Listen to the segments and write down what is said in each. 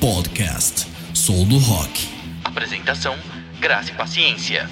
Podcast Sou do Rock. Apresentação: Graça e Paciência.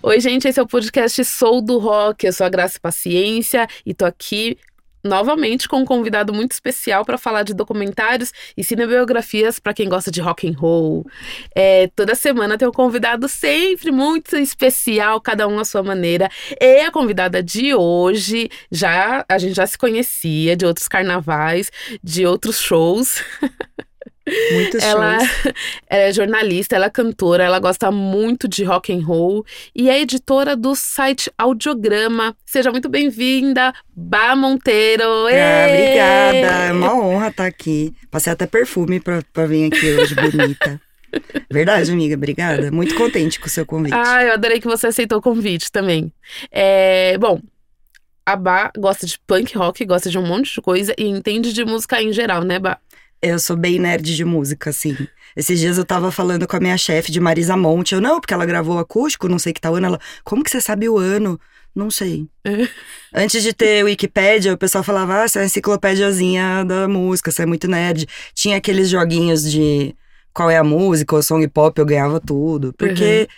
Oi, gente, esse é o podcast Sou do Rock. Eu sou a Graça e Paciência e tô aqui novamente com um convidado muito especial para falar de documentários e cinebiografias para quem gosta de rock and roll. É, toda semana tem um convidado sempre muito especial, cada um à sua maneira. E a convidada de hoje, já a gente já se conhecia de outros carnavais, de outros shows. Muitos ela, shows. ela é jornalista, ela é cantora, ela gosta muito de rock and roll e é editora do site Audiograma. Seja muito bem-vinda, Bá Monteiro. Ah, obrigada, é uma honra estar aqui. Passei até perfume pra vir aqui hoje, bonita. Verdade, amiga, obrigada. Muito contente com o seu convite. Ah, eu adorei que você aceitou o convite também. É, bom, a Bá gosta de punk rock, gosta de um monte de coisa e entende de música em geral, né, Bá? Eu sou bem nerd de música, assim. Esses dias eu tava falando com a minha chefe de Marisa Monte. Eu, não, porque ela gravou acústico, não sei que tal ano. Ela, como que você sabe o ano? Não sei. Antes de ter Wikipédia, o pessoal falava, ah, você é a enciclopédiazinha da música, você é muito nerd. Tinha aqueles joguinhos de qual é a música, ou song pop, eu ganhava tudo. Porque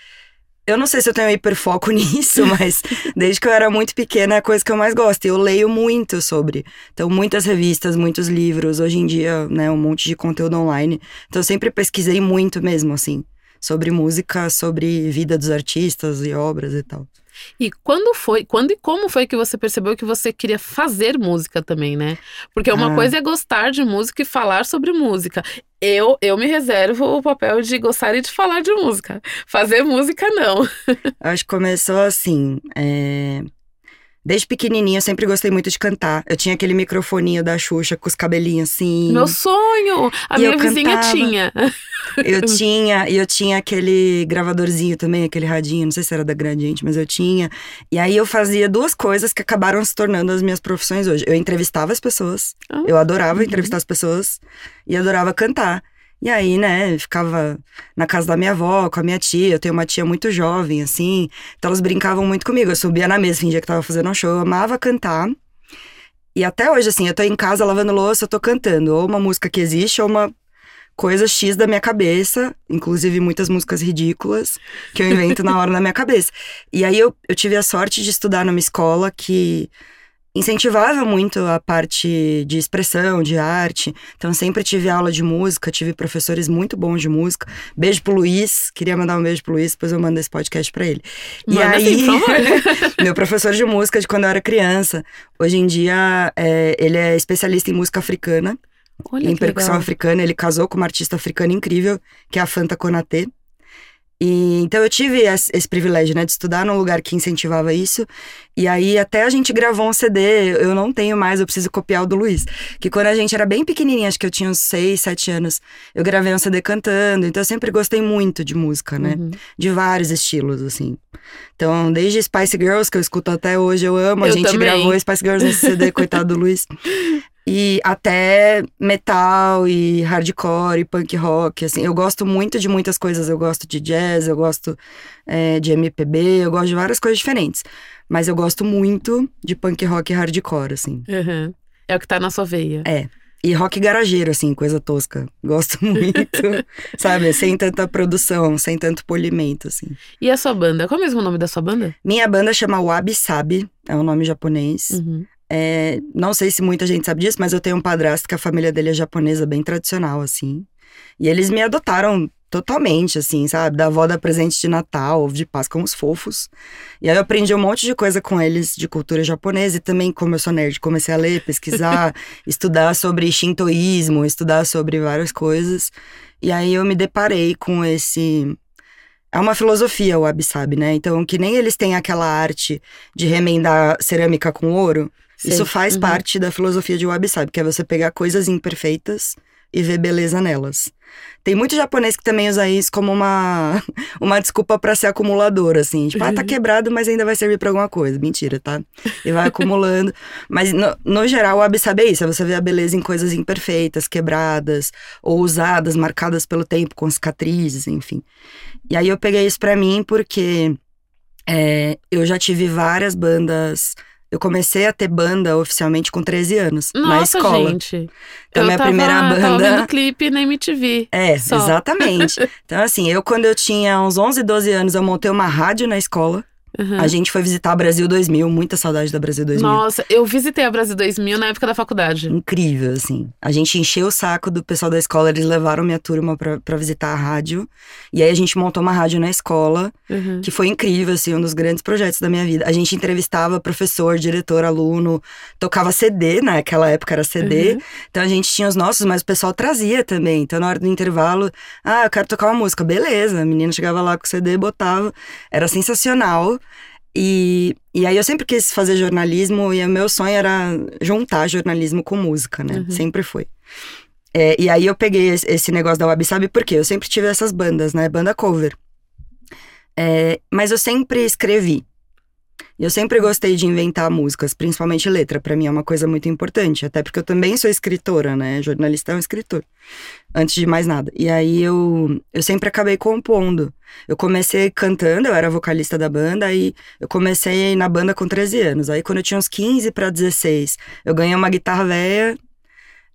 eu não sei se eu tenho hiperfoco nisso, mas desde que eu era muito pequena é a coisa que eu mais gosto. E eu leio muito sobre. Então, muitas revistas, muitos livros. Hoje em dia, né, um monte de conteúdo online. Então, eu sempre pesquisei muito mesmo, assim. Sobre música, sobre vida dos artistas e obras e tal. E quando foi, quando e como foi que você percebeu que você queria fazer música também, né? Porque uma Ah. coisa é gostar de música e falar sobre música. Eu, eu me reservo o papel de gostar e de falar de música. Fazer música, não. Acho que começou assim. é, Desde pequenininha eu sempre gostei muito de cantar. Eu tinha aquele microfoninho da Xuxa com os cabelinhos assim. Meu sonho! A E minha vizinha cantava. tinha. Eu tinha, e eu tinha aquele gravadorzinho também, aquele radinho, não sei se era da Gradiente, mas eu tinha. E aí eu fazia duas coisas que acabaram se tornando as minhas profissões hoje. Eu entrevistava as pessoas, Ah, eu adorava uhum. entrevistar as pessoas e adorava cantar. E aí, né, ficava na casa da minha avó, com a minha tia. Eu tenho uma tia muito jovem, assim. Então elas brincavam muito comigo. Eu subia na mesa, fingia que tava fazendo um show. Eu amava cantar. E até hoje, assim, eu tô em casa lavando louça, eu tô cantando. Ou uma música que existe, ou uma coisa X da minha cabeça. Inclusive muitas músicas ridículas que eu invento na hora na minha cabeça. E aí eu, eu tive a sorte de estudar numa escola que incentivava muito a parte de expressão, de arte. Então sempre tive aula de música, tive professores muito bons de música. Beijo pro Luiz, queria mandar um beijo pro Luiz, depois eu mando esse podcast pra ele. E Manda aí, sim, meu professor de música de quando eu era criança, hoje em dia é, ele é especialista em música africana, Olha em percussão legal. africana. Ele casou com uma artista africana incrível, que é a Fanta Konatê. E, então eu tive esse, esse privilégio, né, de estudar num lugar que incentivava isso. E aí até a gente gravou um CD, eu não tenho mais, eu preciso copiar o do Luiz. Que quando a gente era bem pequenininha, acho que eu tinha uns 6, 7 anos, eu gravei um CD cantando. Então eu sempre gostei muito de música, né? Uhum. De vários estilos, assim. Então, desde Spice Girls, que eu escuto até hoje, eu amo. a Eu gente também. gravou Spice Girls nesse CD, coitado do Luiz. E até metal e hardcore e punk rock, assim. Eu gosto muito de muitas coisas. Eu gosto de jazz, eu gosto é, de MPB, eu gosto de várias coisas diferentes. Mas eu gosto muito de punk rock e hardcore, assim. Uhum. É o que tá na sua veia. É. E rock garageiro, assim, coisa tosca. Gosto muito, sabe? Sem tanta produção, sem tanto polimento, assim. E a sua banda? Qual é mesmo o nome da sua banda? Minha banda chama Wabi Sabi, é um nome japonês. Uhum. É, não sei se muita gente sabe disso, mas eu tenho um padrasto que a família dele é japonesa, bem tradicional, assim. E eles me adotaram totalmente, assim, sabe? Da avó da presente de Natal, ovo de Páscoa, uns fofos. E aí eu aprendi um monte de coisa com eles de cultura japonesa e também, como eu sou nerd, comecei a ler, pesquisar, estudar sobre shintoísmo, estudar sobre várias coisas. E aí eu me deparei com esse. É uma filosofia o wabi-sabi, né? Então, que nem eles têm aquela arte de remendar cerâmica com ouro, Sei. isso faz Uhum. parte da filosofia de wabi-sabi, que é você pegar coisas imperfeitas e ver beleza nelas. Tem muito japonês que também usa isso como uma, uma desculpa pra ser acumulador, assim. Tipo, ah, tá quebrado, mas ainda vai servir pra alguma coisa. Mentira, tá? E vai acumulando. Mas, no, no geral, o wabi-sabi é isso. É você ver a beleza em coisas imperfeitas, quebradas, ou usadas, marcadas pelo tempo, com cicatrizes, enfim. E aí eu peguei isso pra mim porque é, eu já tive várias bandas Eu comecei a ter banda oficialmente com 13 anos, na Nossa, escola. gente. Então, eu minha tava, primeira tava banda- vendo clipe na MTV. É, Só. exatamente. Então, assim, eu quando eu tinha uns 11, 12 anos, eu montei uma rádio na escola. Uhum. A gente foi visitar a Brasil 2000, muita saudade da Brasil 2000. Nossa, eu visitei a Brasil 2000 na época da faculdade. Incrível, assim. A gente encheu o saco do pessoal da escola, eles levaram minha turma pra, pra visitar a rádio. E aí a gente montou uma rádio na escola, Uhum. que foi incrível, assim, um dos grandes projetos da minha vida. A gente entrevistava professor, diretor, aluno, tocava CD, naquela época era CD. Uhum. Então a gente tinha os nossos, mas o pessoal trazia também. Então na hora do intervalo, ah, eu quero tocar uma música. Beleza, a menina chegava lá com o CD, botava. Era sensacional. E, e aí eu sempre quis fazer jornalismo e o meu sonho era juntar jornalismo com música, né? Uhum. Sempre foi. É, e aí eu peguei esse, negócio da Wabi Sabe por quê? Eu sempre tive essas bandas, né? Banda cover. É, mas eu sempre escrevi. Eu sempre gostei de inventar músicas, principalmente letra. Pra mim é uma coisa muito importante. Até porque eu também sou escritora, né? Jornalista é um escritor. Antes de mais nada. E aí eu, eu sempre acabei compondo. Eu comecei cantando, eu era vocalista da banda, aí eu comecei na banda com 13 anos. Aí quando eu tinha uns 15 para 16, eu ganhei uma guitarra velha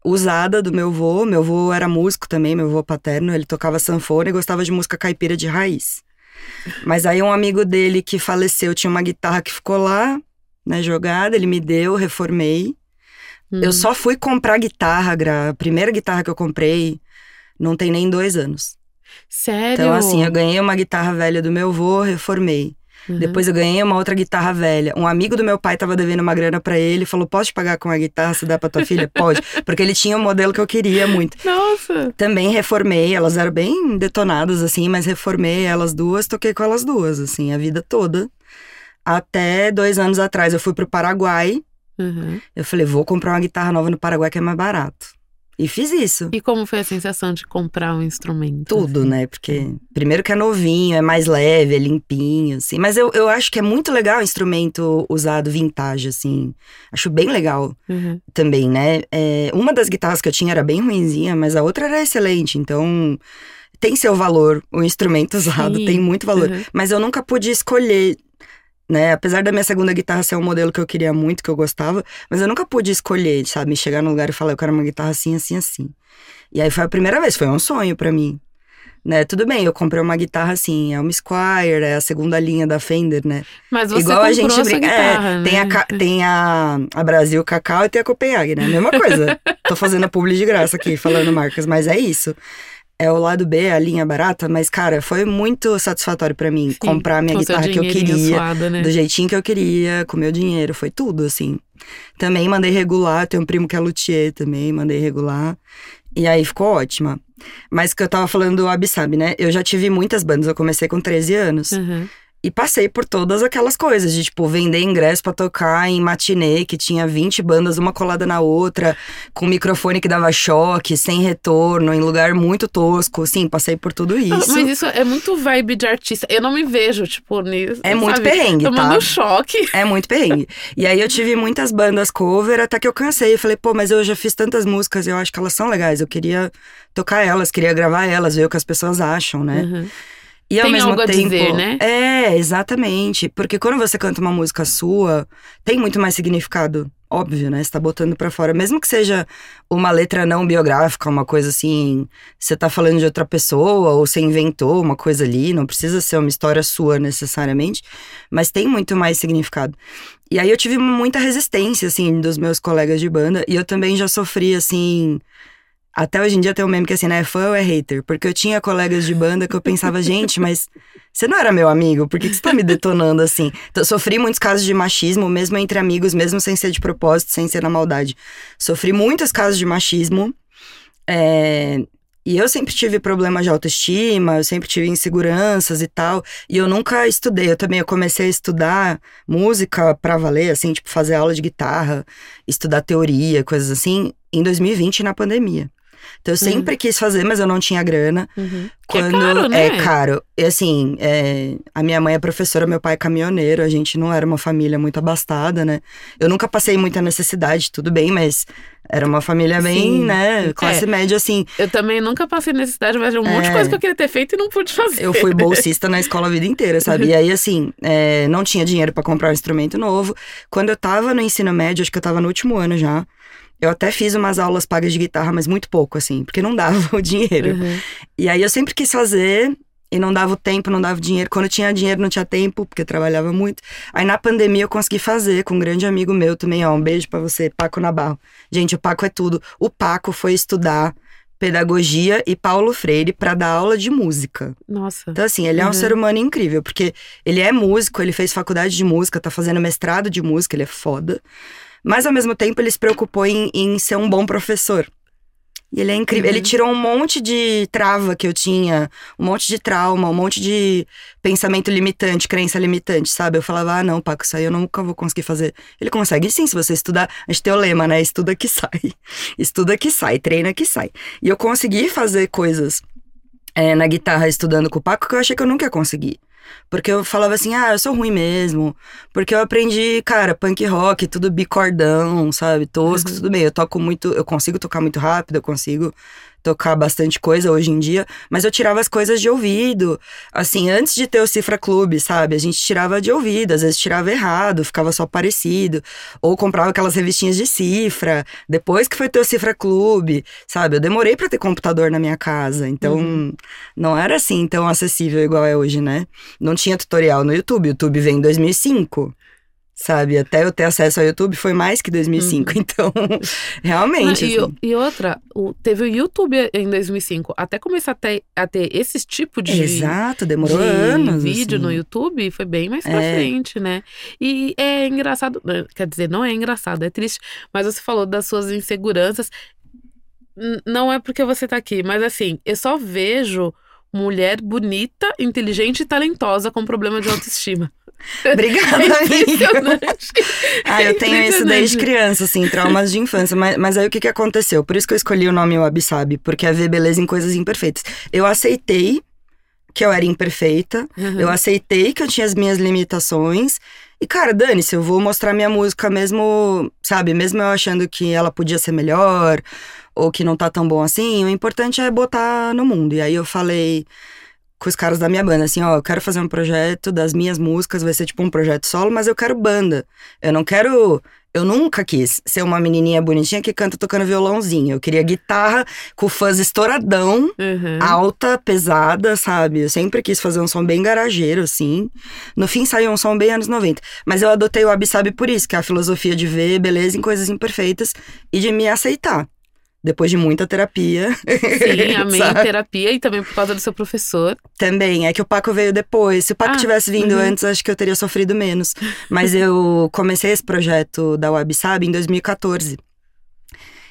usada do meu avô. Meu avô era músico também, meu avô paterno, ele tocava sanfona e gostava de música caipira de raiz. Mas aí um amigo dele que faleceu tinha uma guitarra que ficou lá, né, jogada, ele me deu, reformei. Hum. Eu só fui comprar guitarra. A primeira guitarra que eu comprei não tem nem dois anos. Sério? Então, assim, eu ganhei uma guitarra velha do meu avô, reformei. Uhum. Depois eu ganhei uma outra guitarra velha. Um amigo do meu pai tava devendo uma grana pra ele, falou: "Posso te pagar com a guitarra se dá pra tua filha?" Pode, porque ele tinha o modelo que eu queria muito. Nossa! Também reformei, elas eram bem detonadas assim, mas reformei elas duas, toquei com elas duas assim, a vida toda. Até dois anos atrás eu fui pro Paraguai. Uhum. Eu falei: "Vou comprar uma guitarra nova no Paraguai que é mais barato." E fiz isso. E como foi a sensação de comprar um instrumento? Tudo, assim? né? Porque, primeiro que é novinho, é mais leve, é limpinho, assim. Mas eu, eu acho que é muito legal o instrumento usado vintage, assim. Acho bem legal Uhum. também, né? É, uma das guitarras que eu tinha era bem ruinzinha, mas a outra era excelente. Então, tem seu valor. O instrumento usado Sim. tem muito valor. Uhum. Mas eu nunca pude escolher. Né? Apesar da minha segunda guitarra ser um modelo que eu queria muito, que eu gostava, mas eu nunca pude escolher, sabe? Chegar no lugar e falar, eu quero uma guitarra assim, assim, assim. E aí foi a primeira vez, foi um sonho pra mim. Né? Tudo bem, eu comprei uma guitarra assim, é uma Squire, é a segunda linha da Fender, né? Mas você Igual a gente brinca. guitarra, é, né? tem, a, ca- tem a, a Brasil Cacau e tem a Copenhague, né? Mesma coisa. Tô fazendo publi de graça aqui, falando marcas, mas é isso. É o lado B, a linha barata, mas, cara, foi muito satisfatório pra mim Sim, comprar a minha guitarra que eu queria, né? do jeitinho que eu queria, com meu dinheiro, foi tudo, assim. Também mandei regular, tenho um primo que é luthier também, mandei regular. E aí ficou ótima. Mas que eu tava falando do Abissab, né? Eu já tive muitas bandas, eu comecei com 13 anos. Uhum. E passei por todas aquelas coisas, de tipo, vender ingresso pra tocar em matinê, que tinha 20 bandas, uma colada na outra, com microfone que dava choque, sem retorno, em lugar muito tosco. Sim, passei por tudo isso. Mas isso é muito vibe de artista. Eu não me vejo, tipo, nisso. É muito sabe? perrengue, Tomando tá? choque. É muito perrengue. e aí eu tive muitas bandas cover, até que eu cansei. Eu falei, pô, mas eu já fiz tantas músicas, eu acho que elas são legais. Eu queria tocar elas, queria gravar elas, ver o que as pessoas acham, né? Uhum. E ao Tem mesmo algo a tempo, dizer, né? É, exatamente. Porque quando você canta uma música sua, tem muito mais significado. Óbvio, né? Você tá botando pra fora. Mesmo que seja uma letra não biográfica, uma coisa assim. Você tá falando de outra pessoa, ou você inventou uma coisa ali, não precisa ser uma história sua necessariamente, mas tem muito mais significado. E aí eu tive muita resistência, assim, dos meus colegas de banda, e eu também já sofri, assim. Até hoje em dia tem um meme que assim, né? É fã ou é hater? Porque eu tinha colegas de banda que eu pensava, gente, mas você não era meu amigo, por que, que você tá me detonando assim? Então, sofri muitos casos de machismo, mesmo entre amigos, mesmo sem ser de propósito, sem ser na maldade. Sofri muitos casos de machismo. é, E eu sempre tive problema de autoestima, eu sempre tive inseguranças e tal. E eu nunca estudei. Eu também eu comecei a estudar música pra valer, assim, tipo, fazer aula de guitarra, estudar teoria, coisas assim, em 2020, na pandemia. Então eu sempre quis fazer, mas eu não tinha grana. Uhum. É Quando caro, né? é caro. E assim, é, a minha mãe é professora, meu pai é caminhoneiro, a gente não era uma família muito abastada, né? Eu nunca passei muita necessidade, tudo bem, mas era uma família bem, Sim. né? Classe É. média, assim. Eu também nunca passei necessidade, mas um monte de É. coisa que eu queria ter feito e não pude fazer. Eu fui bolsista na escola a vida inteira, sabe? E aí, assim, é, não tinha dinheiro pra comprar um instrumento novo. Quando eu tava no ensino médio, acho que eu tava no último ano já, eu até fiz umas aulas pagas de guitarra, mas muito pouco, assim, porque não dava o dinheiro. Uhum. E aí eu sempre quis fazer. E não dava o tempo, não dava o dinheiro. Quando eu tinha dinheiro, não tinha tempo, porque eu trabalhava muito. Aí na pandemia eu consegui fazer com um grande amigo meu também, ó. Um beijo pra você, Paco Nabarro. Gente, o Paco é tudo. O Paco foi estudar pedagogia e Paulo Freire pra dar aula de música. Nossa. Então, assim, ele é um Uhum. ser humano incrível, porque ele é músico, ele fez faculdade de música, tá fazendo mestrado de música, ele é foda. Mas, ao mesmo tempo, ele se preocupou em, em ser um bom professor. E ele é incrível. Uhum. Ele tirou um monte de trava que eu tinha, um monte de trauma, um monte de pensamento limitante, crença limitante, sabe? Eu falava, ah, não, Paco, isso aí eu nunca vou conseguir fazer. Ele consegue sim, se você estudar. A gente tem o lema, né? Estuda que sai. Estuda que sai, treina que sai. E eu consegui fazer coisas é, na guitarra estudando com o Paco que eu achei que eu nunca ia conseguir. Porque eu falava assim, ah, eu sou ruim mesmo. Porque eu aprendi, cara, punk rock, tudo bicordão, sabe? Tosco, Uhum. tudo bem. Eu toco muito, eu consigo tocar muito rápido, eu consigo tocar bastante coisa hoje em dia, mas eu tirava as coisas de ouvido. Assim, antes de ter o Cifra Clube, sabe? A gente tirava de ouvido, às vezes tirava errado, ficava só parecido. Ou comprava aquelas revistinhas de cifra. Depois que foi ter o Cifra Clube, sabe? Eu demorei pra ter computador na minha casa, então Uhum. não era assim tão acessível igual é hoje, né? Não tinha tutorial no YouTube. O YouTube veio em 2005. Sabe, até eu ter acesso ao YouTube foi mais que 2005. Então, realmente. Não, e, assim. e outra, o- teve o YouTube em 2005. Até começar a ter, a ter esse tipo de, Exato, demorou de anos. vídeo assim. no YouTube, foi bem mais pra É. frente, né? E é engraçado, né, quer dizer, não é engraçado, é triste, mas você falou das suas inseguranças. Não é porque você tá aqui, mas assim, eu só vejo mulher bonita, inteligente e talentosa com problema de autoestima. Obrigada, É amiga. Ah, eu É tenho isso desde criança, assim, traumas de infância. Mas, mas aí o que, que aconteceu? Por isso que eu escolhi o nome Wabi Sabi, porque é ver beleza em coisas imperfeitas. Eu aceitei que eu era imperfeita, Uhum. eu aceitei que eu tinha as minhas limitações. E, cara, dane-se, eu vou mostrar minha música mesmo, sabe, mesmo eu achando que ela podia ser melhor, ou que não tá tão bom assim, o importante é botar no mundo. E aí eu falei com os caras da minha banda, assim, ó, eu quero fazer um projeto das minhas músicas, vai ser tipo um projeto solo, mas eu quero banda. Eu não quero. Eu nunca quis ser uma menininha bonitinha que canta tocando violãozinho. Eu queria guitarra com fãs estouradão, Uhum. alta, pesada, sabe? Eu sempre quis fazer um som bem garageiro, assim. No fim saiu um som bem anos 90. Mas eu adotei o Absabe por isso, que é a filosofia de ver beleza em coisas imperfeitas e de me aceitar. Depois de muita terapia. Sim, amei sabe? terapia e também por causa do seu professor. Também, é que o Paco veio depois. Se o Paco Ah, tivesse vindo uhum. antes, acho que eu teria sofrido menos. Mas eu comecei esse projeto da Web Sabe em 2014.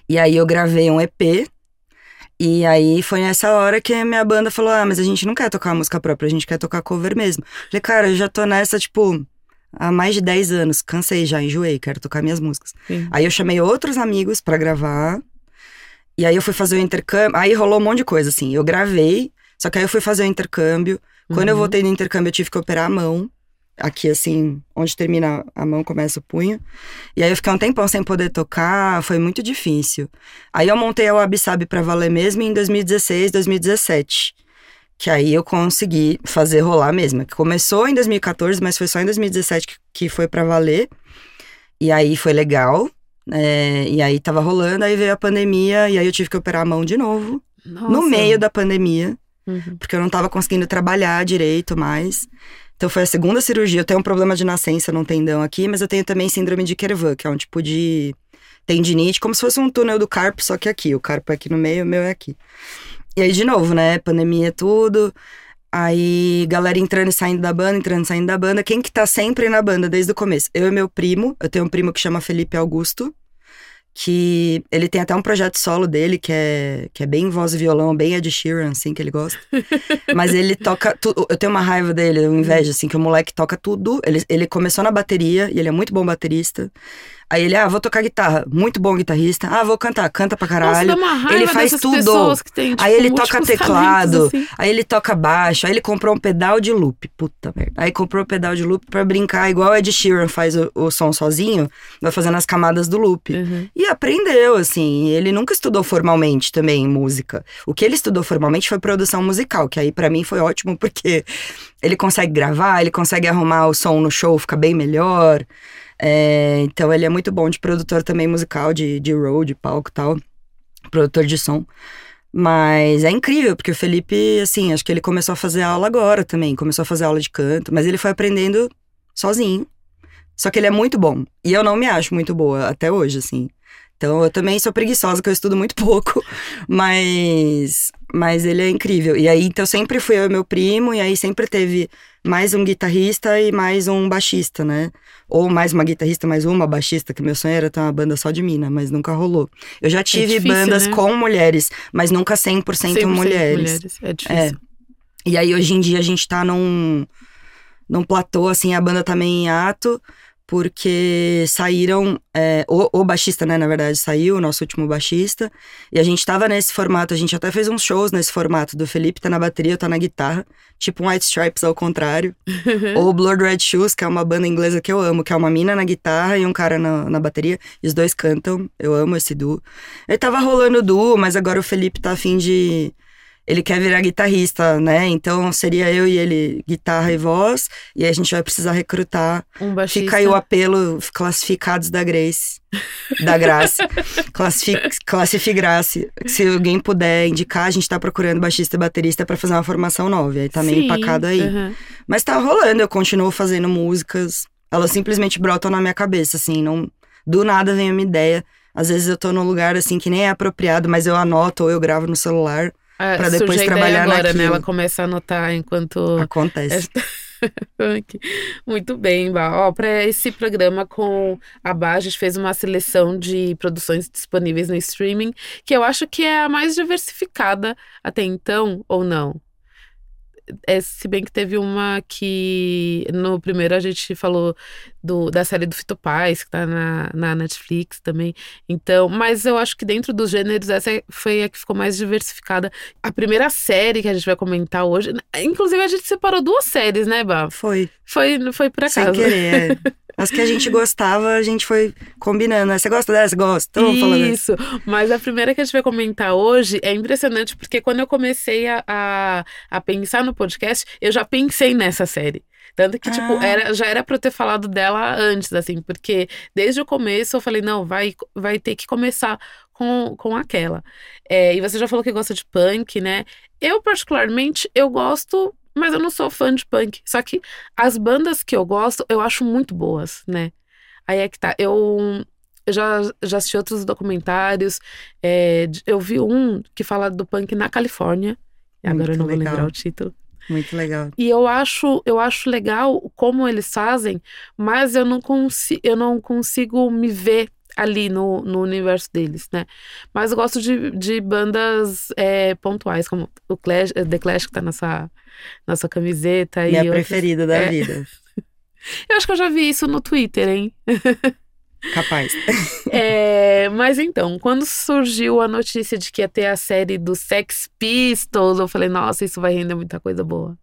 E aí eu gravei um EP. E aí foi nessa hora que a minha banda falou: Ah, mas a gente não quer tocar música própria, a gente quer tocar cover mesmo. Falei, cara, eu já tô nessa, tipo, há mais de 10 anos. Cansei já, enjoei, quero tocar minhas músicas. Sim. Aí eu chamei outros amigos pra gravar. E aí eu fui fazer o intercâmbio. Aí rolou um monte de coisa, assim. Eu gravei, só que aí eu fui fazer o intercâmbio. Quando eu Uhum. voltei do intercâmbio, eu tive que operar a mão. Aqui, assim, onde termina a mão, começa o punho. E aí eu fiquei um tempão sem poder tocar, foi muito difícil. Aí eu montei a Wabsabe pra valer mesmo em 2016, 2017. Que aí eu consegui fazer rolar mesmo. Que começou em 2014, mas foi só em 2017 que, que foi pra valer. E aí foi legal. É, e aí tava rolando, aí veio a pandemia, e aí eu tive que operar a mão de novo. No Nossa. meio da pandemia Uhum. porque eu não tava conseguindo trabalhar direito mais. Então foi a segunda cirurgia. Eu tenho um problema de nascença num tendão aqui, mas eu tenho também síndrome de Kervan, que é um tipo de tendinite, como se fosse um túnel do carpo, só que aqui. O carpo é aqui no meio, o meu é aqui. E aí, de novo, né? Pandemia, tudo. Aí, galera entrando e saindo da banda, entrando e saindo da banda. Quem que tá sempre na banda desde o começo? Eu e meu primo. Eu tenho um primo que chama Felipe Augusto, que ele tem até um projeto solo dele que é, que é bem voz e violão, bem Ed Sheeran, assim, que ele gosta. Mas ele toca tudo. Eu tenho uma raiva dele, eu invejo, assim, que o moleque toca tudo. Ele, ele começou na bateria e ele é muito bom baterista. Aí ele, ah, vou tocar guitarra, muito bom guitarrista. Ah, vou cantar, canta pra caralho. Nossa, ele faz tudo. que têm, aí tipo, ele toca múltiplos teclado, assim. aí ele toca baixo, aí ele comprou um pedal de loop. Puta merda. Aí comprou um pedal de loop pra brincar, igual o Ed Sheeran faz o, o som sozinho, vai fazendo as camadas do loop. Uhum. E aprendeu, assim. Ele nunca estudou formalmente também música. O que ele estudou formalmente foi produção musical, que aí pra mim foi ótimo, porque ele consegue gravar, ele consegue arrumar o som no show, fica bem melhor. É, então ele é muito bom de produtor também musical, de, de road, de palco e tal. Produtor de som. Mas é incrível, porque o Felipe, assim, acho que ele começou a fazer aula agora também. Começou a fazer aula de canto, mas ele foi aprendendo sozinho. Só que ele é muito bom. E eu não me acho muito boa até hoje, assim. Então eu também sou preguiçosa, que eu estudo muito pouco. Mas, mas ele é incrível. E aí, então sempre fui eu e meu primo, e aí sempre teve mais um guitarrista e mais um baixista, né? Ou mais uma guitarrista, mais uma baixista, que meu sonho era ter uma banda só de mina, mas nunca rolou. Eu já tive difícil, bandas né? com mulheres, mas nunca 100%, 100% mulheres. É difícil. E aí, hoje em dia, a gente tá num, num platô, assim, a banda tá meio em ato, porque saíram. é, o, o baixista, né, na verdade, saiu, o nosso último baixista. E a gente tava nesse formato, a gente até fez uns shows nesse formato, do Felipe tá na bateria, eu tá na guitarra, tipo um White Stripes ao contrário. Ou Blood Red Shoes, que é uma banda inglesa que eu amo, que é uma mina na guitarra e um cara na, na bateria. E os dois cantam, eu amo esse duo. Ele tava rolando o duo, mas agora o Felipe tá afim de. Ele quer virar guitarrista, né? Então seria eu e ele, guitarra e voz. E aí a gente vai precisar recrutar. Um baixista. Fica aí o apelo, classificados da Grace. Da Grace. Classifique, classifique Grace. Se alguém puder indicar, a gente tá procurando baixista e baterista pra fazer uma formação nova. Aí tá meio Sim, empacado aí. uhum. Mas tá rolando, eu continuo fazendo músicas. Elas simplesmente brotam na minha cabeça, assim, não. Do nada vem uma ideia. Às vezes eu tô num lugar assim que nem é apropriado, mas eu anoto ou eu gravo no celular. Ah, surge depois trabalhar agora, né? naquilo. Ela começa a anotar enquanto Acontece. Muito bem, Bá. Ó, para esse programa com a Bá, a gente fez uma seleção de produções disponíveis no streaming, que eu acho que é a mais diversificada até então, ou não? É, se bem que teve uma que no primeiro a gente falou do, da série do Fito Paz, que tá na, na Netflix também. Então, mas eu acho que dentro dos gêneros, essa foi a que ficou mais diversificada. A primeira série que a gente vai comentar hoje, inclusive a gente separou duas séries, né, Bá? Foi. Foi, foi por Sem acaso. querer. As que a gente gostava, a gente foi combinando. Você gosta dessa? Gosto. Então vamos falar dessa. Isso, mas a primeira que a gente vai comentar hoje é impressionante, porque quando eu comecei a, a, a pensar no podcast, eu já pensei nessa série. Tanto que, tipo, Ah. era, já era pra eu ter falado dela antes, assim, porque desde o começo eu falei, não, vai, vai ter que começar com, com aquela. É, e você já falou que gosta de punk, né? Eu, particularmente, eu gosto, mas eu não sou fã de punk. Só que as bandas que eu gosto, eu acho muito boas, né? Aí é que tá. Eu, eu já, já assisti outros documentários. é, eu vi um que fala do punk na Califórnia. E agora Muito eu não vou legal. lembrar o título. Muito legal. E eu acho, eu acho legal como eles fazem, mas eu não, consi eu não consigo me ver ali no, no universo deles, né? Mas eu gosto de, de bandas é, pontuais, como o Clash, The Clash, que tá nessa, nessa camiseta. Minha e preferida da é. vida. Eu acho que eu já vi isso no Twitter, hein? Capaz. É, mas então, quando surgiu a notícia de que ia ter a série do Sex Pistols, eu falei, nossa, isso vai render muita coisa boa.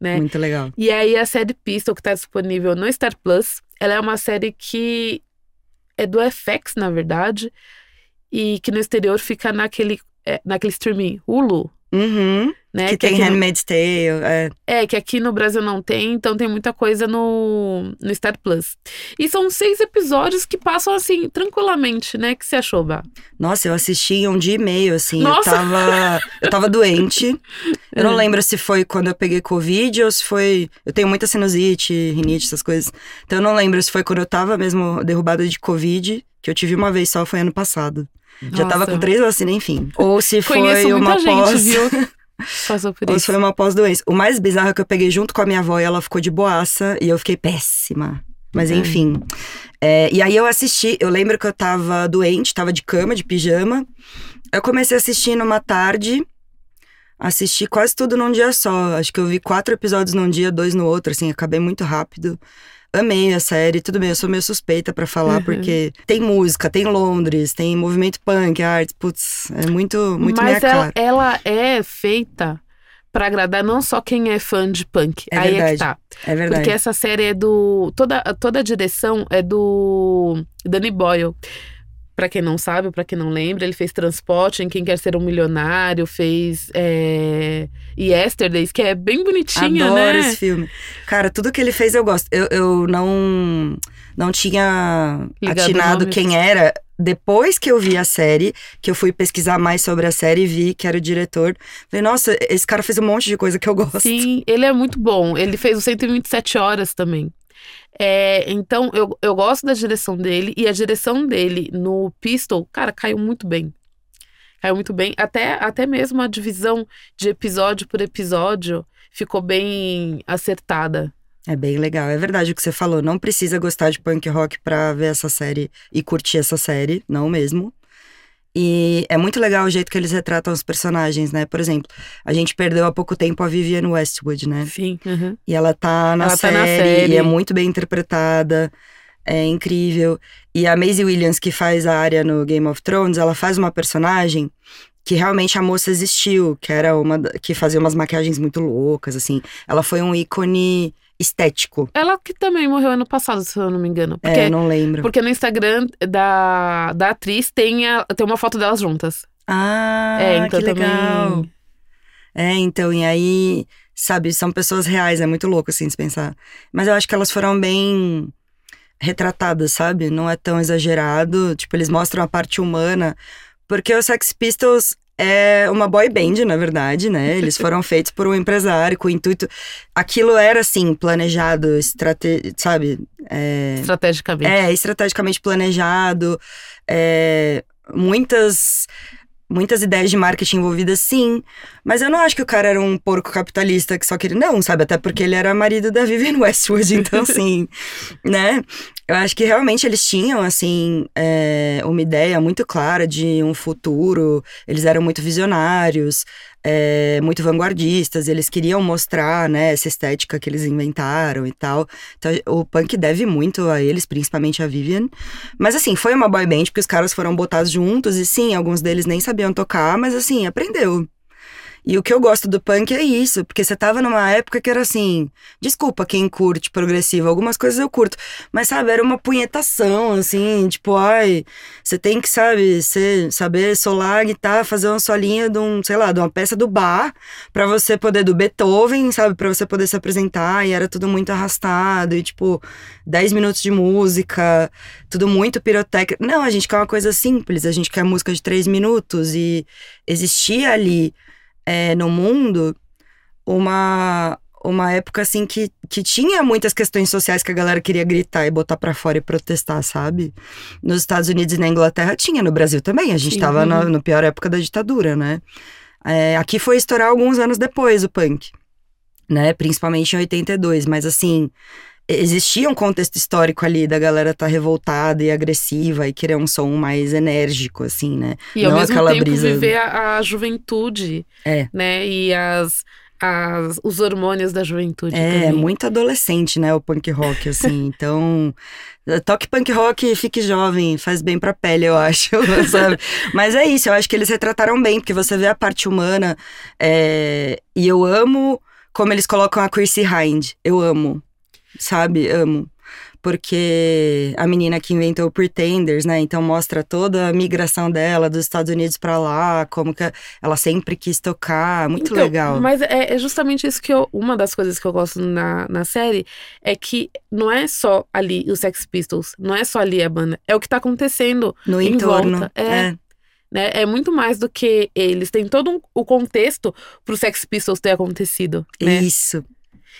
Né? Muito legal. E aí a série Pistol, que tá disponível no Star Plus, ela é uma série que é do FX, na verdade, e que no exterior fica naquele, é, naquele streaming Hulu, Uhum. Né? que tem aqui no- Handmaid's Tale. É. é, que aqui no Brasil não tem, então tem muita coisa no, no Star Plus. E são seis episódios que passam assim, tranquilamente, né? Que você achou, Bá? Nossa, eu assisti em um dia e meio, assim. Nossa! Eu tava, eu tava doente. Eu não É. lembro se foi quando eu peguei Covid ou se foi. Eu tenho muita sinusite, rinite, essas coisas. Então eu não lembro se foi quando eu tava mesmo derrubada de Covid, que eu tive uma vez só, foi ano passado. Já tava Nossa. com três vacinas, enfim. Ou se foi Conheço uma muita gente, pós. viu? Passou por isso. foi uma pós-doença. O mais bizarro é que eu peguei junto com a minha avó e ela ficou de boaça e eu fiquei péssima. Mas enfim. É, e aí eu assisti, eu lembro que eu tava doente, tava de cama, de pijama. Eu comecei a assistir numa tarde, assisti quase tudo num dia só. Acho que eu vi quatro episódios num dia, dois no outro, assim, acabei muito rápido. Amei a série, tudo bem, eu sou meio suspeita pra falar, Uhum. porque tem música, tem Londres, tem movimento punk, arte, putz, é muito, muito Mas minha ela, cara. ela é feita pra agradar não só quem é fã de punk. É Aí é que verdade. tá. É verdade. Porque essa série é do. Toda, toda a direção é do Danny Boyle. Pra quem não sabe, pra quem não lembra, ele fez Transporte em Quem Quer Ser um Milionário, fez é, Yesterdays, que é bem bonitinha, Adoro né? esse filme. Cara, tudo que ele fez eu gosto. Eu, eu não, não tinha Ligado atinado quem era. Depois que eu vi a série, que eu fui pesquisar mais sobre a série e vi que era o diretor. Falei, nossa, esse cara fez um monte de coisa que eu gosto. Sim, ele é muito bom. Ele fez o 127 Horas também. É, então, eu, eu gosto da direção dele. E a direção dele no Pistol, cara, caiu muito bem. Caiu muito bem. Até, até mesmo a divisão de episódio por episódio ficou bem acertada. É bem legal. É verdade o que você falou. Não precisa gostar de punk rock pra ver essa série e curtir essa série. Não mesmo. E é muito legal o jeito que eles retratam os personagens, né? Por exemplo, a gente perdeu há pouco tempo a Vivienne Westwood, né? Sim. uhum. E ela tá na, Ela tá série, na série. e é muito bem interpretada. É incrível. E a Maisie Williams, que faz a área no Game of Thrones, ela faz uma personagem que realmente a moça existiu, que era uma que fazia umas maquiagens muito loucas, assim. Ela foi um ícone estético. Ela que também morreu ano passado, se eu não me engano. Porque, é, não lembro. porque no Instagram da, da atriz tem, a- tem uma foto delas juntas. Ah, é, então que legal. também. É, então, e aí, sabe, são pessoas reais, é muito louco, assim, se pensar. Mas eu acho que elas foram bem retratadas, sabe? Não é tão exagerado. Tipo, eles mostram a parte humana. Porque o Sex Pistols é uma boy band, na verdade, né? Eles foram feitos por um empresário com o intuito. Aquilo era, assim, planejado, estrate... sabe? É... Estrategicamente. É, estrategicamente planejado, é, muitas muitas ideias de marketing envolvidas, sim. Mas eu não acho que o cara era um porco capitalista que só queria. Não, sabe? Até porque ele era marido da Vivienne Westwood, então, assim, né? Eu acho que realmente eles tinham, assim, é, uma ideia muito clara de um futuro. Eles eram muito visionários, é, muito vanguardistas. Eles queriam mostrar, né, essa estética que eles inventaram e tal. Então, o punk deve muito a eles, principalmente a Vivian. Mas assim, foi uma boy band, porque os caras foram botados juntos, e sim, alguns deles nem sabiam tocar, mas assim, aprendeu. E o que eu gosto do punk é isso, porque você tava numa época que era assim, desculpa quem curte progressivo, algumas coisas eu curto, mas sabe, era uma punhetação, assim, tipo, ai, você tem que, sabe, ser, saber solar guitarra, fazer uma solinha de um, sei lá, de uma peça do bar, pra você poder, do Beethoven, sabe, pra você poder se apresentar, e era tudo muito arrastado, e tipo, 10 minutos de música, tudo muito pirotécnico. Não, a gente quer uma coisa simples, a gente quer música de 3 minutos, e existia ali é, no mundo uma uma época assim que, que tinha muitas questões sociais que a galera queria gritar e botar pra fora e protestar, sabe? Nos Estados Unidos e na Inglaterra tinha, no Brasil também. A gente Sim. tava na, na pior época da ditadura, né? É, aqui foi estourar alguns anos depois o punk, né? Principalmente em 82, mas assim, existia um contexto histórico ali da galera tá revoltada e agressiva e querer um som mais enérgico, assim, né? E ao Não mesmo aquela tempo brisa- viver a, a juventude, É. né? E as, as, os hormônios da juventude É, também. muito adolescente, né, o punk rock, assim. Então, toque punk rock, fique jovem, faz bem pra pele, eu acho, sabe? Mas é isso, eu acho que eles retrataram bem, porque você vê a parte humana, é, e eu amo como eles colocam a Chrissy Hind. Eu amo, sabe? Amo. Porque a menina que inventou o Pretenders, né? Então mostra toda a migração dela dos Estados Unidos pra lá, como que ela sempre quis tocar. Muito Então, legal. Mas é, é justamente isso que eu. Uma das coisas que eu gosto na, na série é que não é só ali os Sex Pistols, não é só ali a banda, é o que tá acontecendo, No em entorno. volta, é. é. né? É muito mais do que eles. Tem todo um- o contexto pro Sex Pistols ter acontecido, né? Isso.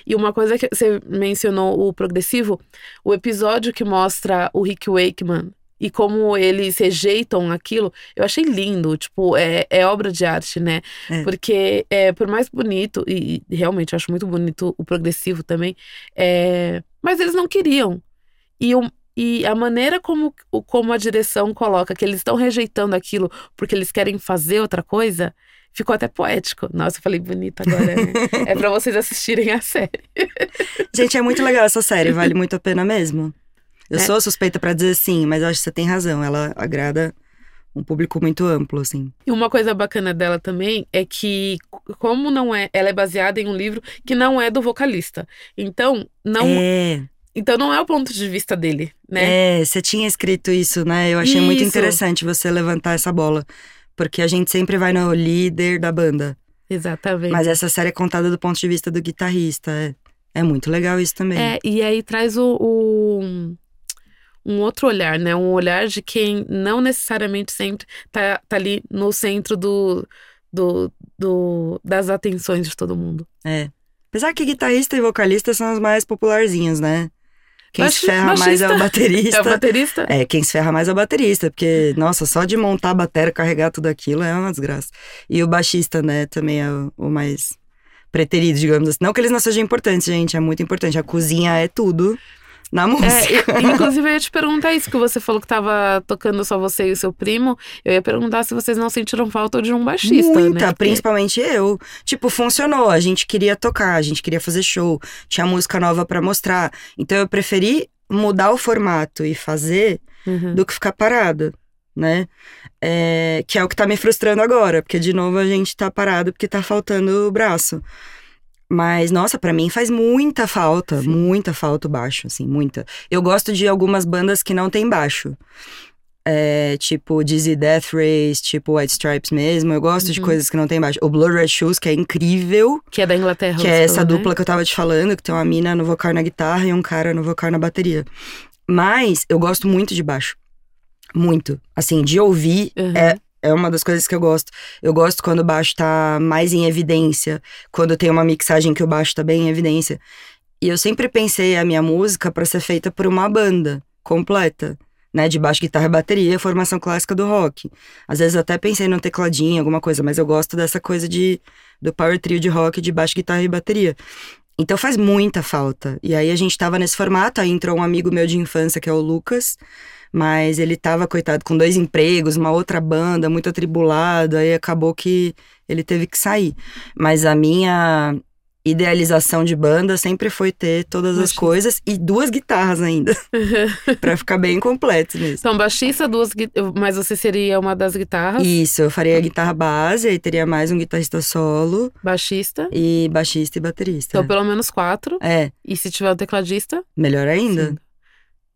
E uma coisa que você mencionou, o progressivo, o episódio que mostra o Rick Wakeman e como eles rejeitam aquilo, eu achei lindo. Tipo, é, é obra de arte, né? É. Porque, é, por mais bonito, e, e realmente eu acho muito bonito o progressivo também, é, mas eles não queriam. E o, E a maneira como, como a direção coloca que eles estão rejeitando aquilo porque eles querem fazer outra coisa, ficou até poético. Nossa, eu falei bonito agora, né? é pra vocês assistirem a série. Gente, é muito legal essa série, vale muito a pena mesmo. Eu É. sou suspeita pra dizer sim, mas eu acho que você tem razão. Ela agrada um público muito amplo, assim. E uma coisa bacana dela também é que, como não é, ela é baseada em um livro que não é do vocalista. Então, não, É, então não é o ponto de vista dele, né? é, você tinha escrito isso, né? Eu achei muito Isso. interessante você levantar essa bola. Porque a gente sempre vai no líder da banda. Exatamente. Mas essa série é contada do ponto de vista do guitarrista. É, é muito legal isso também. É, e aí traz o, o- um outro olhar, né? Um olhar de quem não necessariamente sempre tá, tá ali no centro do, do, do- das atenções de todo mundo. É. Apesar que guitarrista e vocalista são os mais popularzinhos, né? Quem Baixi- se ferra mais é o baterista. É o baterista? É, quem se ferra mais é o baterista, porque, nossa, só de montar a bateria, carregar tudo aquilo é uma desgraça. E o baixista, né, também é o, o mais preterido, digamos assim. Não que eles não sejam importantes, gente, é muito importante. A cozinha é tudo na É, música. e- inclusive, eu ia te perguntar isso, que você falou que tava tocando só você e o seu primo. Eu ia perguntar se vocês não sentiram falta de um baixista, Muita, né? Principalmente eu. Tipo, funcionou. A gente queria tocar, a gente queria fazer show, tinha música nova pra mostrar. Então eu preferi mudar o formato e fazer Uhum. do que ficar parado, né? É, que é o que tá me frustrando agora, porque de novo a gente tá parado porque tá faltando o braço. Mas, nossa, pra mim faz muita falta, muita falta o baixo, assim, muita. Eu gosto de algumas bandas que não tem baixo. É, tipo Dizzy Death Race, tipo White Stripes mesmo. Eu gosto de Uhum. coisas que não tem baixo. O Blue Red Shoes, que é incrível, Que é da Inglaterra. que é essa falou, né? dupla que eu tava te falando, que tem uma mina no vocal na guitarra e um cara no vocal na bateria. Mas eu gosto muito de baixo. Muito. Assim, de ouvir Uhum. é, é uma das coisas que eu gosto. Eu gosto quando o baixo tá mais em evidência, quando tem uma mixagem que o baixo tá bem em evidência. E eu sempre pensei a minha música pra ser feita por uma banda completa, né? De baixo, guitarra e bateria, formação clássica do rock. Às vezes até pensei no tecladinho, alguma coisa, mas eu gosto dessa coisa de do power trio de rock de baixo, guitarra e bateria. Então faz muita falta. E aí a gente tava nesse formato, aí entrou um amigo meu de infância, que é o Lucas, mas ele tava, coitado, com dois empregos, uma outra banda, muito atribulado, aí acabou que ele teve que sair. Mas a minha idealização de banda sempre foi ter todas as coisas e duas guitarras ainda, Pra ficar bem completo mesmo. Então, baixista, duas mas você seria uma das guitarras. Isso, eu faria a guitarra base, aí teria mais um guitarrista solo Baixista. e baixista e baterista. Então, pelo menos quatro. É, E se tiver um tecladista, melhor ainda. cinco.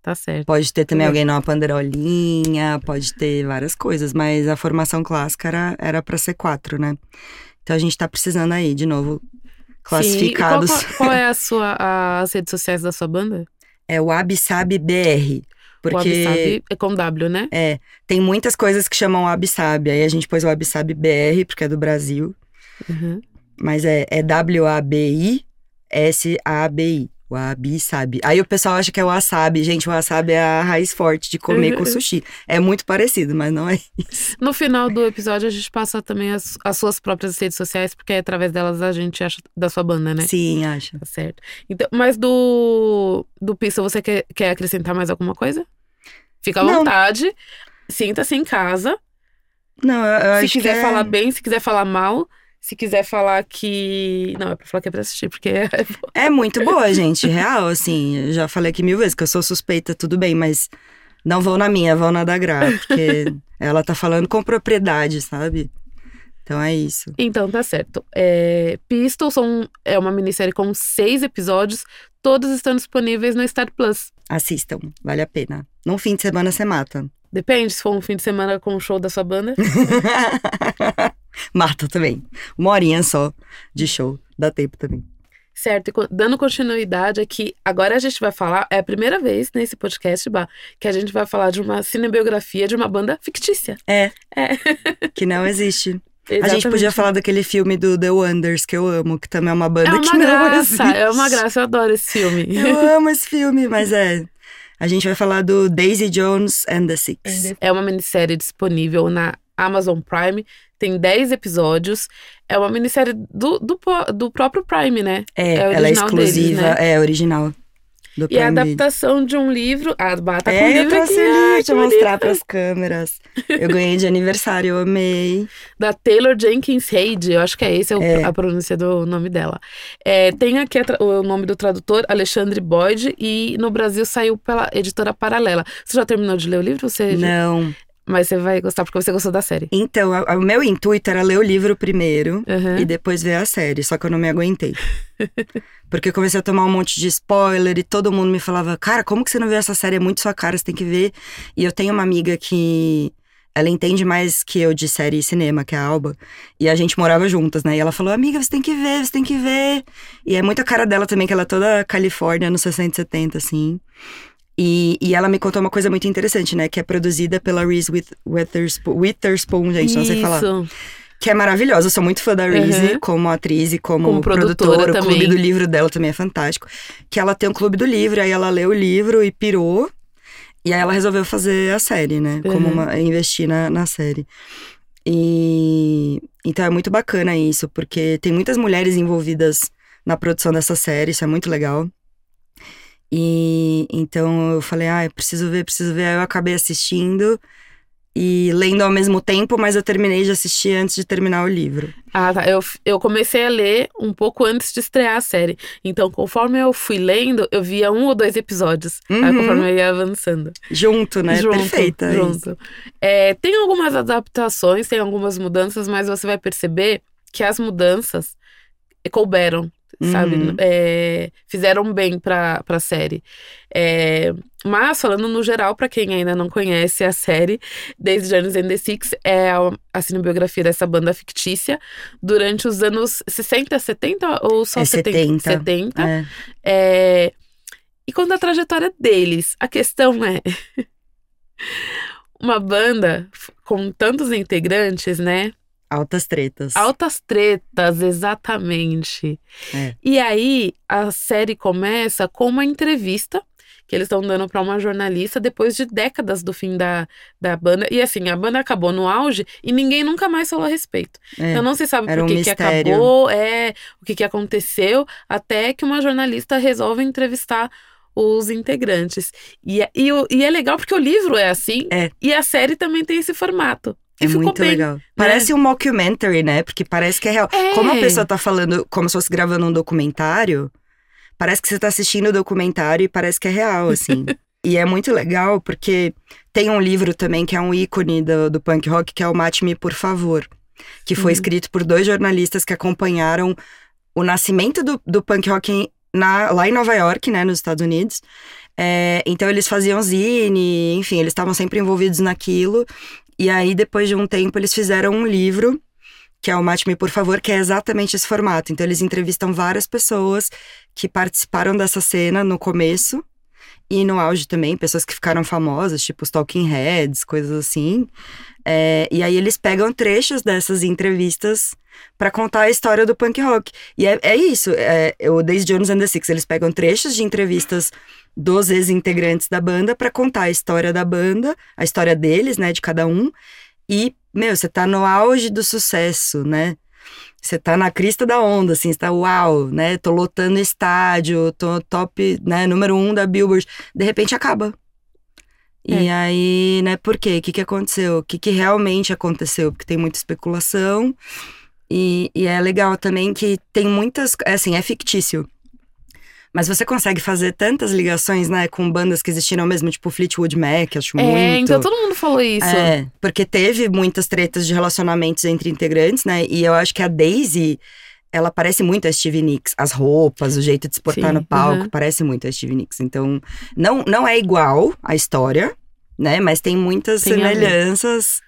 Tá certo. Pode ter também alguém numa panderolinha, pode ter várias coisas, mas a formação clássica era, pra ser quatro, né? Então a gente tá precisando aí, de novo, classificados. Qual, qual é a sua, as redes sociais da sua banda? É o Absab BR. O Porque Absabe é com W, né? é, tem muitas coisas que chamam Absab. Aí a gente pôs o Absab BR, porque é do Brasil. Uhum. Mas é, é W-A-B-I-S-A-B-I. O Absab. Aí o pessoal acha que é o wasabi. Gente, o wasabi é a raiz forte de comer com sushi. É muito parecido, mas não é isso. No final do episódio, a gente passa também as, as suas próprias redes sociais, porque através delas a gente acha da sua banda, né? Sim, acho. Tá certo. Então, mas do, do Pista, você quer, quer acrescentar mais alguma coisa? Fica à Não. vontade. Sinta-se em casa. Não, eu, eu se acho que quiser é- falar bem, se quiser falar mal. Se quiser falar que. Não, é pra falar que é pra assistir, porque é. É muito boa, gente. Real, assim. Já falei aqui mil vezes que eu sou suspeita, tudo bem, mas não vão na minha, vão na da Gra, porque ela tá falando com propriedade, sabe? Então é isso. Então, tá certo. É, Pistol são, é uma minissérie com seis episódios. Todos estão disponíveis no Star Plus. Assistam, vale a pena. Num fim de semana você mata. Depende, se for um fim de semana com o show da sua banda. mata também. Uma horinha só de show. Dá tempo também. Certo, e dando continuidade aqui, agora a gente vai falar, é a primeira vez nesse podcast, Bah, que a gente vai falar de uma cinebiografia de uma banda fictícia. É, É. que não existe. A gente Exatamente. podia falar daquele filme do The Wonders, que eu amo, que também é uma banda É uma que não graça, existe. é uma graça, eu adoro esse filme. Eu amo esse filme, mas é. A gente vai falar do Daisy Jones and the Six. É uma minissérie disponível na Amazon Prime, tem 10 episódios. É uma minissérie do, do, do próprio Prime, né? É, É ela é original deles, exclusiva, né? é original do E a Prime Video. adaptação de um livro. Ah, bata com o É, eu livro trouxe aqui. livro, deixa eu mostrar bonito. pras câmeras. Eu ganhei de aniversário, eu amei. Da Taylor Jenkins Reid, eu acho que é esse é É. a pronúncia do nome dela. É, tem aqui a o nome do tradutor, Alexandre Boyd, e no Brasil saiu pela editora Paralela. Você já terminou de ler o livro? Você Não. Mas você vai gostar porque você gostou da série. Então, a- a- o meu intuito era ler o livro primeiro Uhum. e depois ver a série, só que eu não me aguentei. Porque eu comecei a tomar um monte de spoiler e todo mundo me falava, cara, como que você não viu essa série? É muito sua cara, você tem que ver. E eu tenho uma amiga que. Ela entende mais que eu de série e cinema, que é a Alba. E a gente morava juntas, né? E ela falou, amiga, você tem que ver, você tem que ver. E é muito a cara dela também, que ela é toda Califórnia, nos 60, 70, assim. E, e ela me contou uma coisa muito interessante, né? Que é produzida pela Reese With- Witherspoon, Witherspoon gente, não sei falar. Que é maravilhosa, eu sou muito fã da Reese Uhum. como atriz e como, Como produtora produtora. O clube do livro dela também é fantástico. Que ela tem um clube do livro, aí ela leu o livro e pirou. E aí ela resolveu fazer a série, né? Como Uhum. uma, investir na, na série. E então é muito bacana isso, porque tem muitas mulheres envolvidas na produção dessa série, isso é muito legal. E então eu falei, ah, eu preciso ver, preciso ver. Aí eu acabei assistindo e lendo ao mesmo tempo, mas eu terminei de assistir antes de terminar o livro. Ah, tá. Eu, eu comecei a ler um pouco antes de estrear a série. Então, conforme eu fui lendo, eu via um ou dois episódios. Aí, Uhum. conforme eu ia avançando. Junto, né? Junto, Perfeita. Junto. É, tem algumas adaptações, tem algumas mudanças, mas você vai perceber que as mudanças couberam, sabe? Uhum. É, fizeram bem pra, pra série. É, mas, falando no geral, pra quem ainda não conhece a série, Daisy Jones and the Six é a, a cinebiografia dessa banda fictícia durante os anos 60, 70 ou só É 70? 70. 70. É. É, E quanto à trajetória deles, a questão é. Uma banda com tantos integrantes, né? Altas tretas. Altas tretas, exatamente. É. E aí, a série começa com uma entrevista que eles estão dando para uma jornalista depois de décadas do fim da, da banda. E assim, a banda acabou no auge e ninguém nunca mais falou a respeito. É. Então não se sabe por um que, que acabou, é, o que, que aconteceu, até que uma jornalista resolve entrevistar os integrantes. E, é- e, e é legal porque o livro é assim É. e a série também tem esse formato. É muito bem. legal. Parece um mockumentary, né? Porque parece que é real. É. Como a pessoa tá falando, como se fosse gravando um documentário, parece que você tá assistindo o documentário e parece que é real, assim. e é muito legal porque tem um livro também que é um ícone do, do punk rock, que é o Mate-me, por favor. Que foi Uhum. escrito por dois jornalistas que acompanharam o nascimento do, do punk rock na- lá em Nova York, né, nos Estados Unidos. É, então eles faziam zine, enfim, eles estavam sempre envolvidos naquilo. E aí, depois de um tempo, eles fizeram um livro, que é o Mate-me, por favor, que é exatamente esse formato. Então, eles entrevistam várias pessoas que participaram dessa cena no começo e no auge também, pessoas que ficaram famosas, tipo os Talking Heads, coisas assim. É, e aí, eles pegam trechos dessas entrevistas para contar a história do punk rock. E é, é isso, é, o Daisy Jones and the Six, eles pegam trechos de entrevistas dos ex-integrantes da banda para contar a história da banda, a história deles, né, de cada um. E, meu, você tá no auge do sucesso, né? Você tá na crista da onda, assim, você tá uau, né? Tô lotando estádio, tô top, né? Número um da Billboard. De repente acaba. E É. aí, né, por quê? O que, que aconteceu? O que, que realmente aconteceu? Porque tem muita especulação. E, e é legal também que tem muitas. é Assim, é fictício. Mas você consegue fazer tantas ligações, né, com bandas que existiram mesmo, tipo Fleetwood Mac, acho muito. É, então todo mundo falou isso. É, porque teve muitas tretas de relacionamentos entre integrantes, né? E eu acho que a Daisy, ela parece muito a Stevie Nicks. As roupas, o jeito de se portar Sim, no palco, uhum. parece muito a Stevie Nicks. Então, não, não é igual a história, né? Mas tem muitas Tem semelhanças.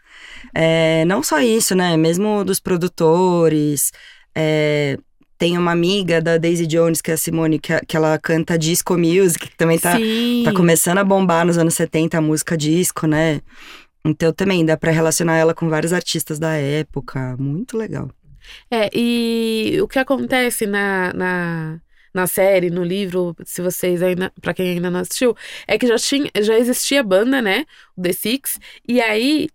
É, não só isso, né? Mesmo dos produtores. é, tem uma amiga da Daisy Jones, que é a Simone, que, que ela canta disco music, que também tá, Sim. Tá começando a bombar nos anos 70 a música disco, né? Então também dá pra relacionar ela com vários artistas da época. Muito legal. É, e o que acontece na, na, na série, no livro, se vocês ainda, pra quem ainda não assistiu, é que já tinha, já existia a banda, né? O The Six, e aí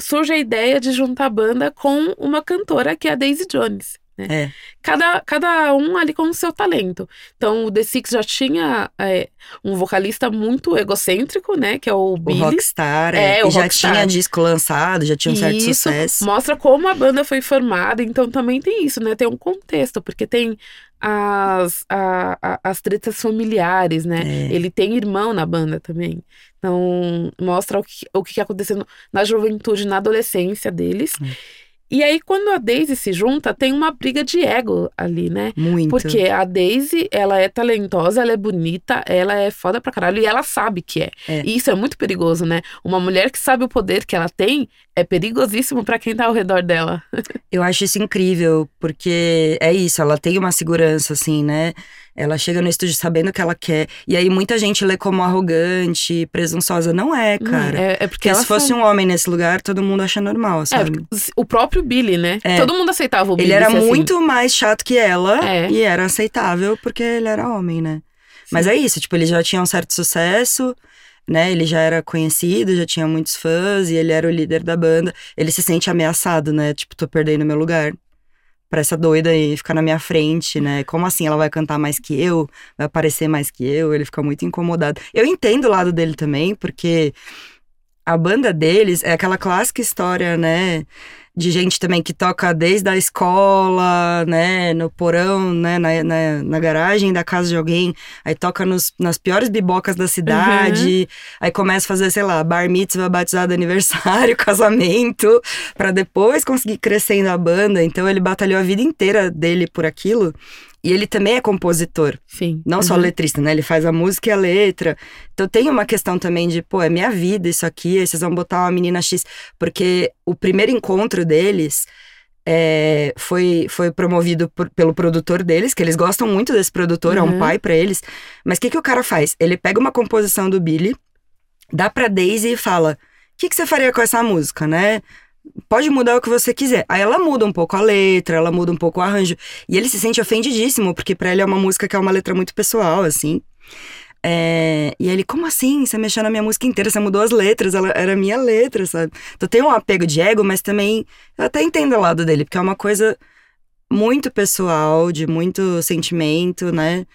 surge a ideia de juntar a banda com uma cantora que é a Daisy Jones. É. Cada, cada um ali com o seu talento. Então, o The Six já tinha é, um vocalista muito egocêntrico, né? Que é o O Billy. Rockstar, É, é, o já Rockstar. tinha disco lançado, já tinha um certo Isso sucesso. mostra como a banda foi formada, então também tem isso, né? Tem um contexto, porque tem as, a- a- as tretas familiares, né? É. Ele tem irmão na banda também. Então, mostra o que, o que aconteceu na juventude, na adolescência deles. É. E aí, quando a Daisy se junta, tem uma briga de ego ali, né? Muito. Porque a Daisy, ela é talentosa, ela é bonita, ela é foda pra caralho e ela sabe que é. É. E isso é muito perigoso, né? Uma mulher que sabe o poder que ela tem é perigosíssimo pra quem tá ao redor dela. Eu acho isso incrível, porque é isso, ela tem uma segurança, assim, né? Ela chega no estúdio sabendo o que ela quer. E aí muita gente lê como arrogante, presunçosa. Não é, cara. é, é porque se fosse sabe. um homem nesse lugar, todo mundo acha normal, É, sabe? porque o próprio Billy, né? É. Todo mundo aceitava o Billy. ele era assim. muito mais chato que ela É. e era aceitável porque ele era homem, né? Mas é isso, tipo, ele já tinha um certo sucesso, né? Ele já era conhecido, já tinha muitos fãs e ele era o líder da banda. Ele se sente ameaçado, né? Tipo, tô perdendo meu lugar pra essa doida aí ficar na minha frente, né? Como assim ela vai cantar mais que eu? Vai aparecer mais que eu? Ele fica muito incomodado. Eu entendo o lado dele também, porque a banda deles é aquela clássica história, né? De gente também que toca desde a escola, né? No porão, né? Na, na, na garagem da casa de alguém. Aí toca nos, nas piores bibocas da cidade. Aí começa a fazer, sei lá, bar mitzvah, batizado, aniversário, casamento. Pra depois conseguir crescendo a banda. Então ele batalhou a vida inteira dele por aquilo. E ele também é compositor. Sim. Não só Uhum. letrista, né? Ele faz a música e a letra. Então tem uma questão também de, pô, é minha vida isso aqui, aí vocês vão botar uma menina X. Porque o primeiro encontro deles é, foi, foi promovido por- pelo produtor deles, que eles gostam muito desse produtor, é um Uhum. pai pra eles. Mas o que, que o cara faz? Ele pega uma composição do Billy, dá pra Daisy e fala: o que, que você faria com essa música, né? Pode mudar o que você quiser. Aí ela muda um pouco a letra, ela muda um pouco o arranjo. E ele se sente ofendidíssimo, porque pra ele é uma música que é uma letra muito pessoal, assim. É, E ele, como assim? Você mexeu na minha música inteira, você mudou as letras, ela era minha letra, sabe? Então tem um apego de ego, mas também eu até entendo o lado dele, porque é uma coisa muito pessoal, de muito sentimento, né?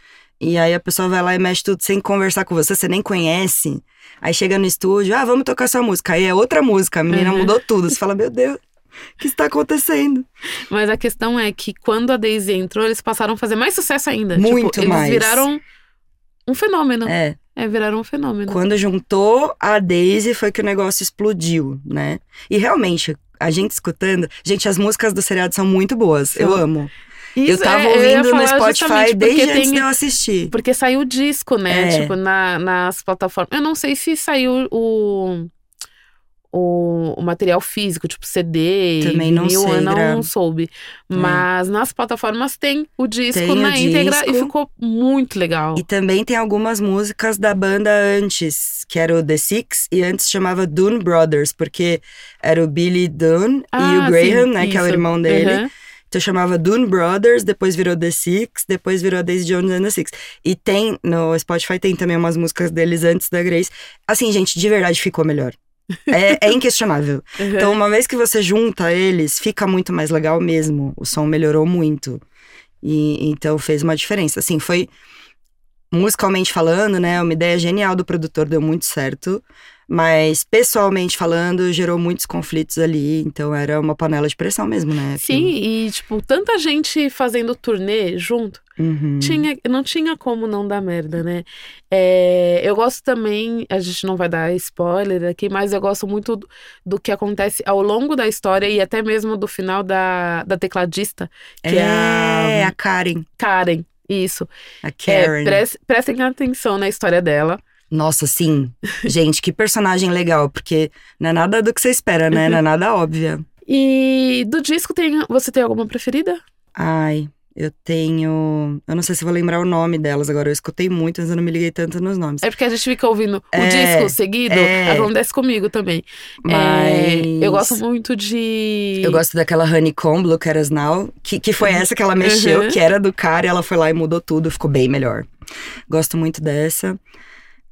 E aí a pessoa vai lá e mexe tudo sem conversar com você, você nem conhece. Aí chega no estúdio, ah, vamos tocar sua música. Aí é outra música, a menina Uhum. mudou tudo. Você fala, meu Deus, o que está acontecendo? Mas a questão é que quando a Daisy entrou, eles passaram a fazer mais sucesso ainda. Muito tipo, eles mais. viraram um fenômeno. É, É, viraram um fenômeno. quando juntou a Daisy foi que o negócio explodiu, né? E realmente, a gente escutando, gente, as músicas do seriado são muito boas, eu São. Eu Isso, tava é, eu ia ouvindo no falar Spotify desde antes tem- de eu assistir. Porque saiu o disco, né? É. Tipo, na, nas plataformas. Eu não sei se saiu o, o, o material físico, tipo CD, Também não sei, eu não Gra. soube. Mas nas plataformas tem o disco Tem o na íntegra e disco. ficou muito legal. E também tem algumas músicas da banda antes, que era o The Six, e antes chamava Dune Brothers, porque era o Billy Dune e Ah, o Graham, sim, né, que é o isso. irmão dele. Uhum. Então chamava Dune Brothers, depois virou The Six, depois virou Daisy Jones and the Six. E tem, no Spotify tem também umas músicas deles antes da Grace. Assim, gente, de verdade ficou melhor. É, é inquestionável. Uhum. Então, uma vez que você junta eles, fica muito mais legal mesmo. O som melhorou muito. E então fez uma diferença. Assim, foi musicalmente falando, né? Uma ideia genial do produtor, deu muito certo. Mas pessoalmente falando, gerou muitos conflitos ali. Então era uma panela de pressão mesmo, né? Sim, e tipo, tanta gente fazendo turnê junto. Uhum. Tinha, não tinha como não dar merda, né? É, eu gosto também, a gente não vai dar spoiler aqui, mas eu gosto muito do, do que acontece ao longo da história e até mesmo do final da, da tecladista, que é, É, a a Karen. Karen. Isso. A É, Karen. pres- prestem atenção na história dela. Nossa, sim. Gente, que personagem legal, porque não é nada do que você espera, né? Não é nada óbvia. E do disco tem, você tem alguma preferida? Ai, eu tenho. Eu não sei se vou lembrar o nome delas agora. Eu escutei muito, mas eu não me liguei tanto nos nomes. É porque a gente fica ouvindo o É, disco seguido, é. acontece comigo também. É, Mas. eu gosto muito de. Eu gosto daquela Honeycomb, Look at Us Now, que, que foi essa que ela mexeu, Uhum. que era do cara, e ela foi lá e mudou tudo, ficou bem melhor. Gosto muito dessa.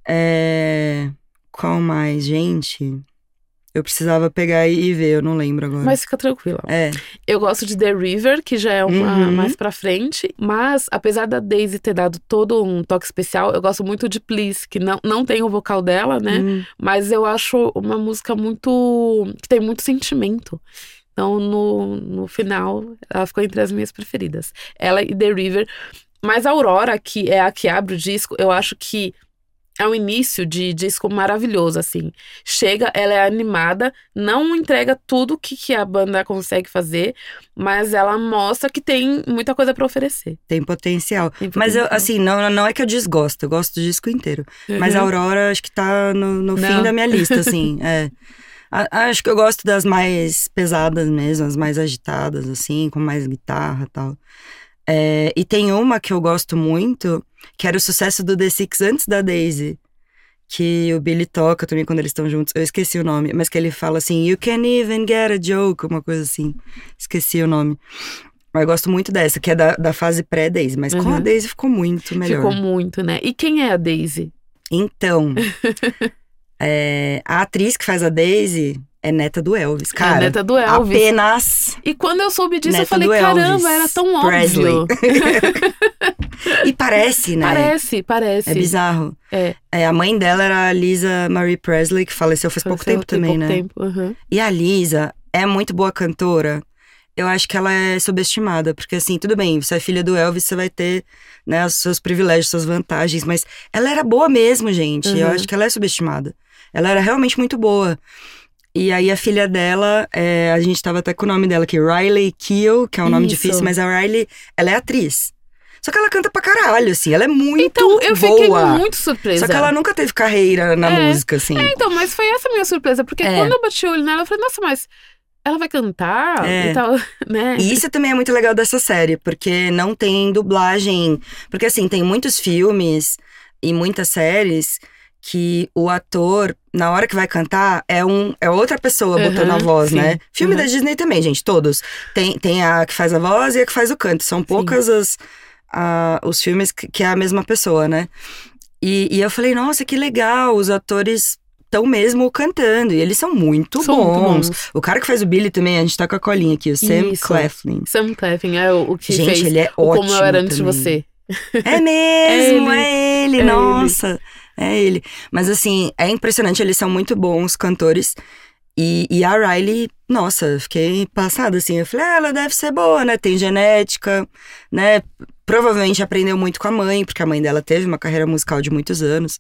É... Qual mais, gente? Eu precisava pegar e ver, eu não lembro agora. Mas fica tranquila. É. Eu gosto de The River, que já é uma Uhum. mais pra frente. Mas, apesar da Daisy ter dado todo um toque especial, eu gosto muito de Please, que não, não tem o vocal dela, né? Hum, Mas eu acho uma música muito. que tem muito sentimento. Então, no, no final, ela ficou entre as minhas preferidas. Ela e The River. Mas a Aurora, que é a que abre o disco, eu acho que é um início de disco maravilhoso, assim. Chega, ela é animada, não entrega tudo que, que a banda consegue fazer, mas ela mostra que tem muita coisa pra oferecer. tem potencial. Tem Mas eu, potencial. assim, não, não é que eu desgosto, eu gosto do disco inteiro. Mas a Uhum. Aurora acho que tá no, no fim da minha lista, assim. é. A- Acho que eu gosto das mais pesadas mesmo, as mais agitadas, assim, com mais guitarra e tal. É, e tem uma que eu gosto muito, que era o sucesso do The Six antes da Daisy. Que o Billy toca também quando eles estão juntos. Eu esqueci o nome, mas que ele fala assim: You can even get a joke, uma coisa assim. Esqueci o nome. Mas eu gosto muito dessa, que é da, da fase pré-Daisy. Mas com a Uhum. Daisy ficou muito melhor. Ficou muito, né? E quem é a Daisy? Então, é, a atriz que faz a Daisy é neta do Elvis, é cara. a neta do Elvis. Apenas. E quando eu soube disso, eu falei, caramba, era tão Presley. óbvio. E parece, né? Parece, parece. É bizarro. É. É, a mãe dela era a Lisa Marie Presley, que faleceu faz pouco Tem- tempo tem também, pouco né? tempo, uhum. E a Lisa é muito boa cantora. Eu acho que ela é subestimada, porque assim, tudo bem, você é filha do Elvis, você vai ter, né, os seus privilégios, suas vantagens, mas ela era boa mesmo, gente. Eu Uhum. acho que ela é subestimada. Ela era realmente muito boa. E aí a filha dela, é, a gente tava até com o nome dela aqui, Riley Keough, que é um nome Isso. difícil, mas a Riley, ela é atriz. Só que ela canta pra caralho, assim, ela é muito Então, eu boa. fiquei muito surpresa. Só que ela nunca teve carreira na É. música, assim. É, então, mas foi essa a minha surpresa, porque É. quando eu bati o olho nela, eu falei, nossa, mas ela vai cantar É. e tal, né? E isso também é muito legal dessa série, porque não tem dublagem. Porque, assim, tem muitos filmes e muitas séries que o ator, na hora que vai cantar, é, um, é outra pessoa Uhum, botando a voz, sim, né? Filme uhum. da Disney também, gente, todos. Tem, tem a que faz a voz e a que faz o canto. São poucas as, a- os filmes que, que é a mesma pessoa, né? E, e eu falei, nossa, que legal, os atores estão mesmo cantando. E eles são muito São muito bons. bons. O cara que faz o Billy também, a gente tá com a colinha aqui, o Sam Isso. Claflin. Sam Claflin é o, o que Gente, fez ele é o ótimo Como Eu Era Antes de. Você. É mesmo, é ele, É nossa. É ele. Mas assim, é impressionante, eles são muito bons cantores. E, e a Riley, nossa, eu fiquei passada assim. Eu falei, ah, ela deve ser boa, né? Tem genética, né? Provavelmente aprendeu muito com a mãe, porque a mãe dela teve uma carreira musical de muitos anos.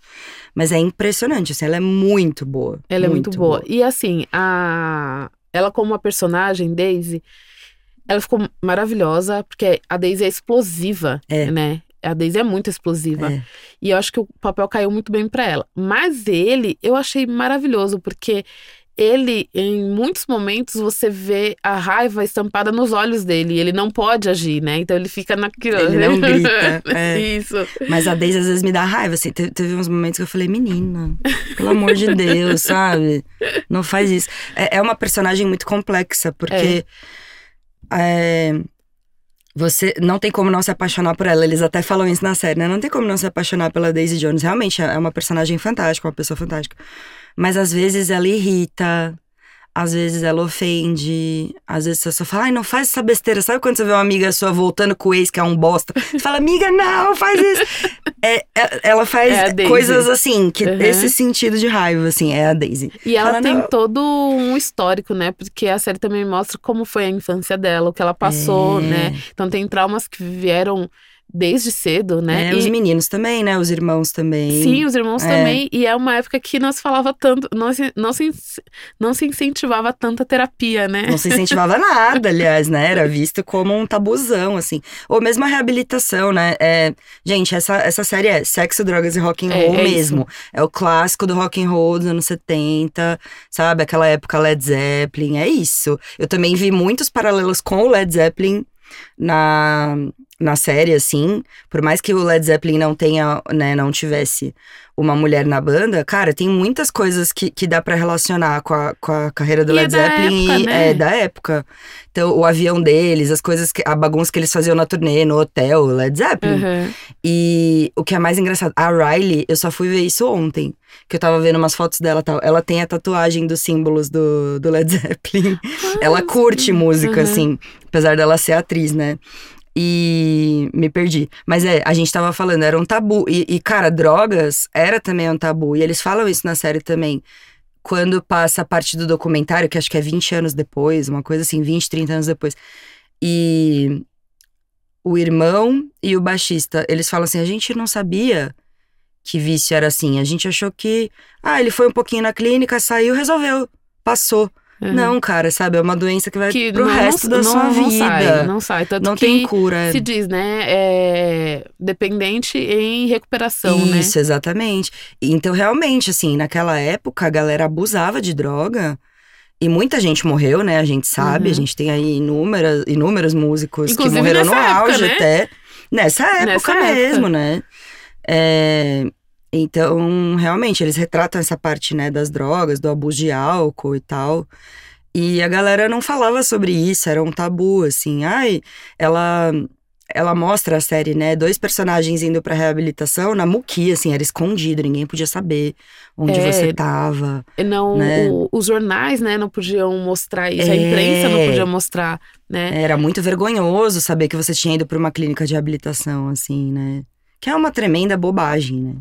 Mas é impressionante, assim, ela é muito boa. Ela é muito boa. E assim, a ela como uma personagem, Daisy, ela ficou maravilhosa, porque a Daisy é explosiva, É. né? A Daisy é muito explosiva. É. E eu acho que o papel caiu muito bem pra ela. Mas ele, eu achei maravilhoso, porque ele, em muitos momentos, você vê a raiva estampada nos olhos dele. E ele não pode agir, né? Então ele fica naquilo. Ele não grita, é. Isso. Mas a Daisy às vezes me dá raiva, assim. Te- Teve uns momentos que eu falei, menina, pelo amor de Deus, sabe? Não faz isso. É, é uma personagem muito complexa, porque é, você não tem como não se apaixonar por ela. Eles até falam isso na série, né? Não tem como não se apaixonar pela Daisy Jones. Realmente é uma personagem fantástica, uma pessoa fantástica. Mas às vezes ela irrita. Às vezes ela ofende, às vezes você só fala, ai, não faz essa besteira. Sabe quando você vê uma amiga sua voltando com o ex que é um bosta? Você fala, amiga, não, faz isso. É, é- ela faz É coisas assim, que Uhum. esse sentido de raiva, assim, é a Daisy. E ela tem "Não." todo um histórico, né? Porque a série também mostra como foi a infância dela, o que ela passou, É. né? Então tem traumas que vieram desde cedo, né? É, E- os meninos também, né? Os irmãos também. Sim, os irmãos É. também. E é uma época que não se falava tanto, não se, não se, não se incentivava tanta terapia, né? Não se incentivava nada, aliás, né? Era visto como um tabuzão, assim. Ou mesmo a reabilitação, né? É, gente, essa, essa série é sexo, drogas e rock and É, roll é isso. mesmo. É o clássico do rock and roll dos anos 70, sabe? Aquela época Led Zeppelin, é isso. Eu também vi muitos paralelos com o Led Zeppelin na, na série, assim, por mais que o Led Zeppelin não tenha, né, não tivesse uma mulher na banda, cara, tem muitas coisas que, que dá pra relacionar com a, com a carreira do E é Led da Zeppelin época, e né? é da época. Então, o avião deles, as coisas, que, a bagunça que eles faziam na turnê, no hotel, o Led Zeppelin. Uhum. E o que é mais engraçado, a Riley, eu só fui ver isso ontem. Que eu tava vendo umas fotos dela tal. Ela tem a tatuagem dos símbolos do, do Led Zeppelin. ela curte música, Uhum. assim. Apesar dela ser atriz, né? E me perdi. Mas é, a gente tava falando, era um tabu. E, e, cara, drogas era também um tabu. E eles falam isso na série também. Quando passa a parte do documentário, que acho que é 20 anos depois, uma coisa assim, 20, 30 anos depois. E o irmão e o baixista, eles falam assim: a gente não sabia que vício era assim. A gente achou que, ah, ele foi um pouquinho na clínica, saiu, resolveu, passou. Uhum. Não, cara, sabe? É uma doença que vai que pro não, resto da não, sua não vida. sai, não sai. Tanto Não tem cura. se diz, né? É dependente em recuperação, né? Isso, exatamente. Então, realmente, assim, naquela época, a galera abusava de droga. E muita gente morreu, né? A gente sabe, Uhum. a gente tem aí inúmeras, inúmeros músicos Inclusive que morreram no época, auge né? até. Nessa época Nessa mesmo, época. né? É, então, realmente, eles retratam essa parte, né, das drogas, do abuso de álcool e tal. E a galera não falava sobre isso, era um tabu, assim. Ai, ela ela mostra a série, né? Dois personagens indo pra reabilitação na muquia, assim, era escondido, ninguém podia saber onde É. você tava. Não, né? o- os jornais, né, não podiam mostrar isso, a É. imprensa não podia mostrar, né? Era muito vergonhoso saber que você tinha ido pra uma clínica de reabilitação, assim, né? Que é uma tremenda bobagem, né?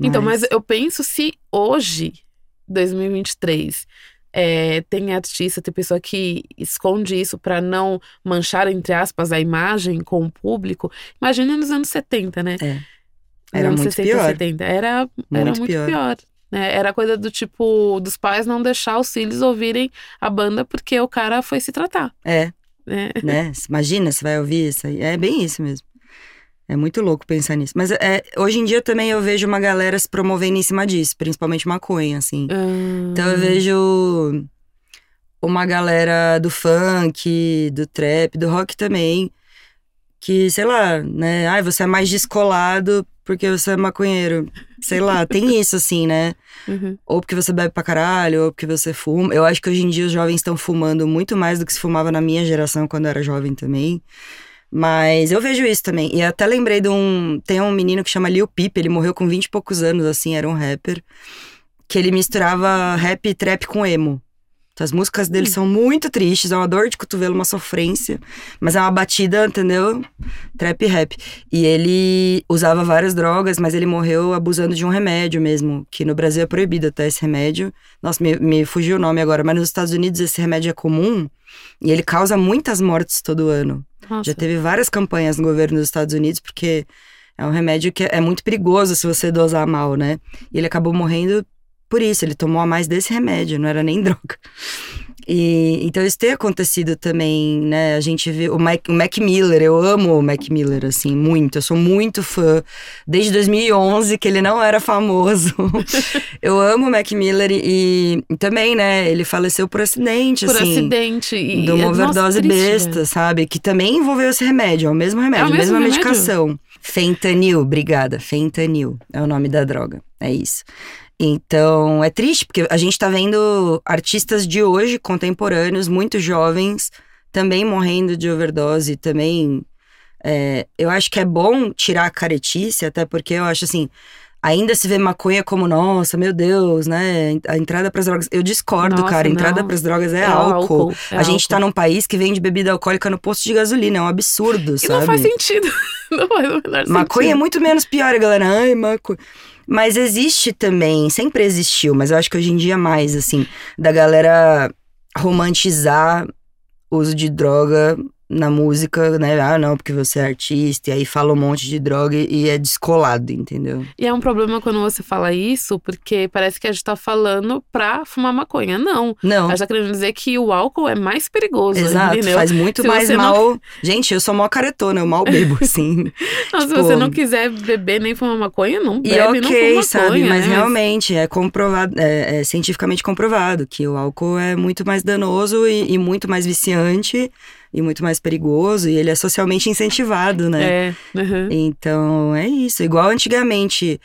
Então, mas eu penso se hoje, 2023, é, tem artista, tem pessoa que esconde isso pra não manchar, entre aspas, a imagem com o público. Imagina nos anos 70, né? É. Era anos muito 60, pior. 70. Era, era Muito muito pior. pior. né? Era coisa do tipo, dos pais não deixar os filhos ouvirem a banda porque o cara foi se tratar. É, né? né? Imagina, você vai ouvir isso aí. É bem isso mesmo. É muito louco pensar nisso. Mas é, hoje em dia também eu vejo uma galera se promovendo em cima disso, principalmente maconha, assim. Ah, Então eu vejo uma galera do funk, do trap, do rock também, que, sei lá, né? Ai, você é mais descolado porque você é maconheiro. Sei lá, tem isso assim, né? uhum. Ou porque você bebe pra caralho, ou porque você fuma. Eu acho que hoje em dia os jovens estão fumando muito mais do que se fumava na minha geração quando eu era jovem também. Mas eu vejo isso também. E até lembrei de um. Tem um menino que chama Lil Peep, ele morreu com 20 e poucos anos, assim, era um rapper. Que ele misturava rap e trap com emo. Então, as músicas dele são muito tristes, é uma dor de cotovelo, uma sofrência. Mas é uma batida, entendeu? Trap e rap. E ele usava várias drogas, mas ele morreu abusando de um remédio mesmo, que no Brasil é proibido até esse remédio. Nossa, me, me fugiu o nome agora, mas nos Estados Unidos esse remédio é comum e ele causa muitas mortes todo ano. Nossa. Já teve várias campanhas no governo dos Estados Unidos, porque é um remédio que é muito perigoso se você dosar mal, né? E ele acabou morrendo por isso, ele tomou a mais desse remédio, não era nem droga. E, então isso tem acontecido também, né? A gente vê o Mac, o Mac Miller, eu amo o Mac Miller, assim, muito. Eu sou muito fã. Desde 2011, que ele não era famoso. eu amo o Mac Miller e, e também, né? Ele faleceu por acidente, Por assim. acidente. E, De uma nossa, overdose triste, besta, velho. sabe? Que também envolveu esse remédio, é o mesmo remédio, É o a mesma mesmo remédio? medicação. Fentanil, obrigada. Fentanil é o nome da droga. É isso. Então, é triste, porque a gente tá vendo artistas de hoje, contemporâneos, muito jovens, também morrendo de overdose, também. é, eu acho que é bom tirar a caretice, até porque eu acho assim. Ainda se vê maconha como, nossa, meu Deus, né? A entrada pras drogas. Eu discordo, Nossa, cara. A entrada não. pras drogas é, É álcool. é a gente tá álcool. num país que vende bebida alcoólica no posto de gasolina. É um absurdo, E sabe? não faz sentido. não faz o menor Maconha é sentido. muito menos pior, galera. Ai, maconha. Mas existe também, sempre existiu, mas eu acho que hoje em dia mais, assim, da galera romantizar uso de droga na música, né? Ah, não, porque você é artista, e aí fala um monte de droga e é descolado, entendeu? E é um problema quando você fala isso, porque parece que a gente tá falando pra fumar maconha. Não. Não. A gente tá querendo dizer que o álcool é mais perigoso, Exato, entendeu? faz muito Se mais você não- mal. Gente, eu sou mó caretona, eu mal bebo, assim. Não, se tipo- você não quiser beber nem fumar maconha, não E bebe, não ok, fuma sabe? maconha, Mas né? realmente é comprovado, é, é cientificamente comprovado que o álcool é muito mais danoso e, e muito mais viciante e muito mais perigoso, e ele é socialmente incentivado, né? É. uhum. Então é isso. Igual antigamente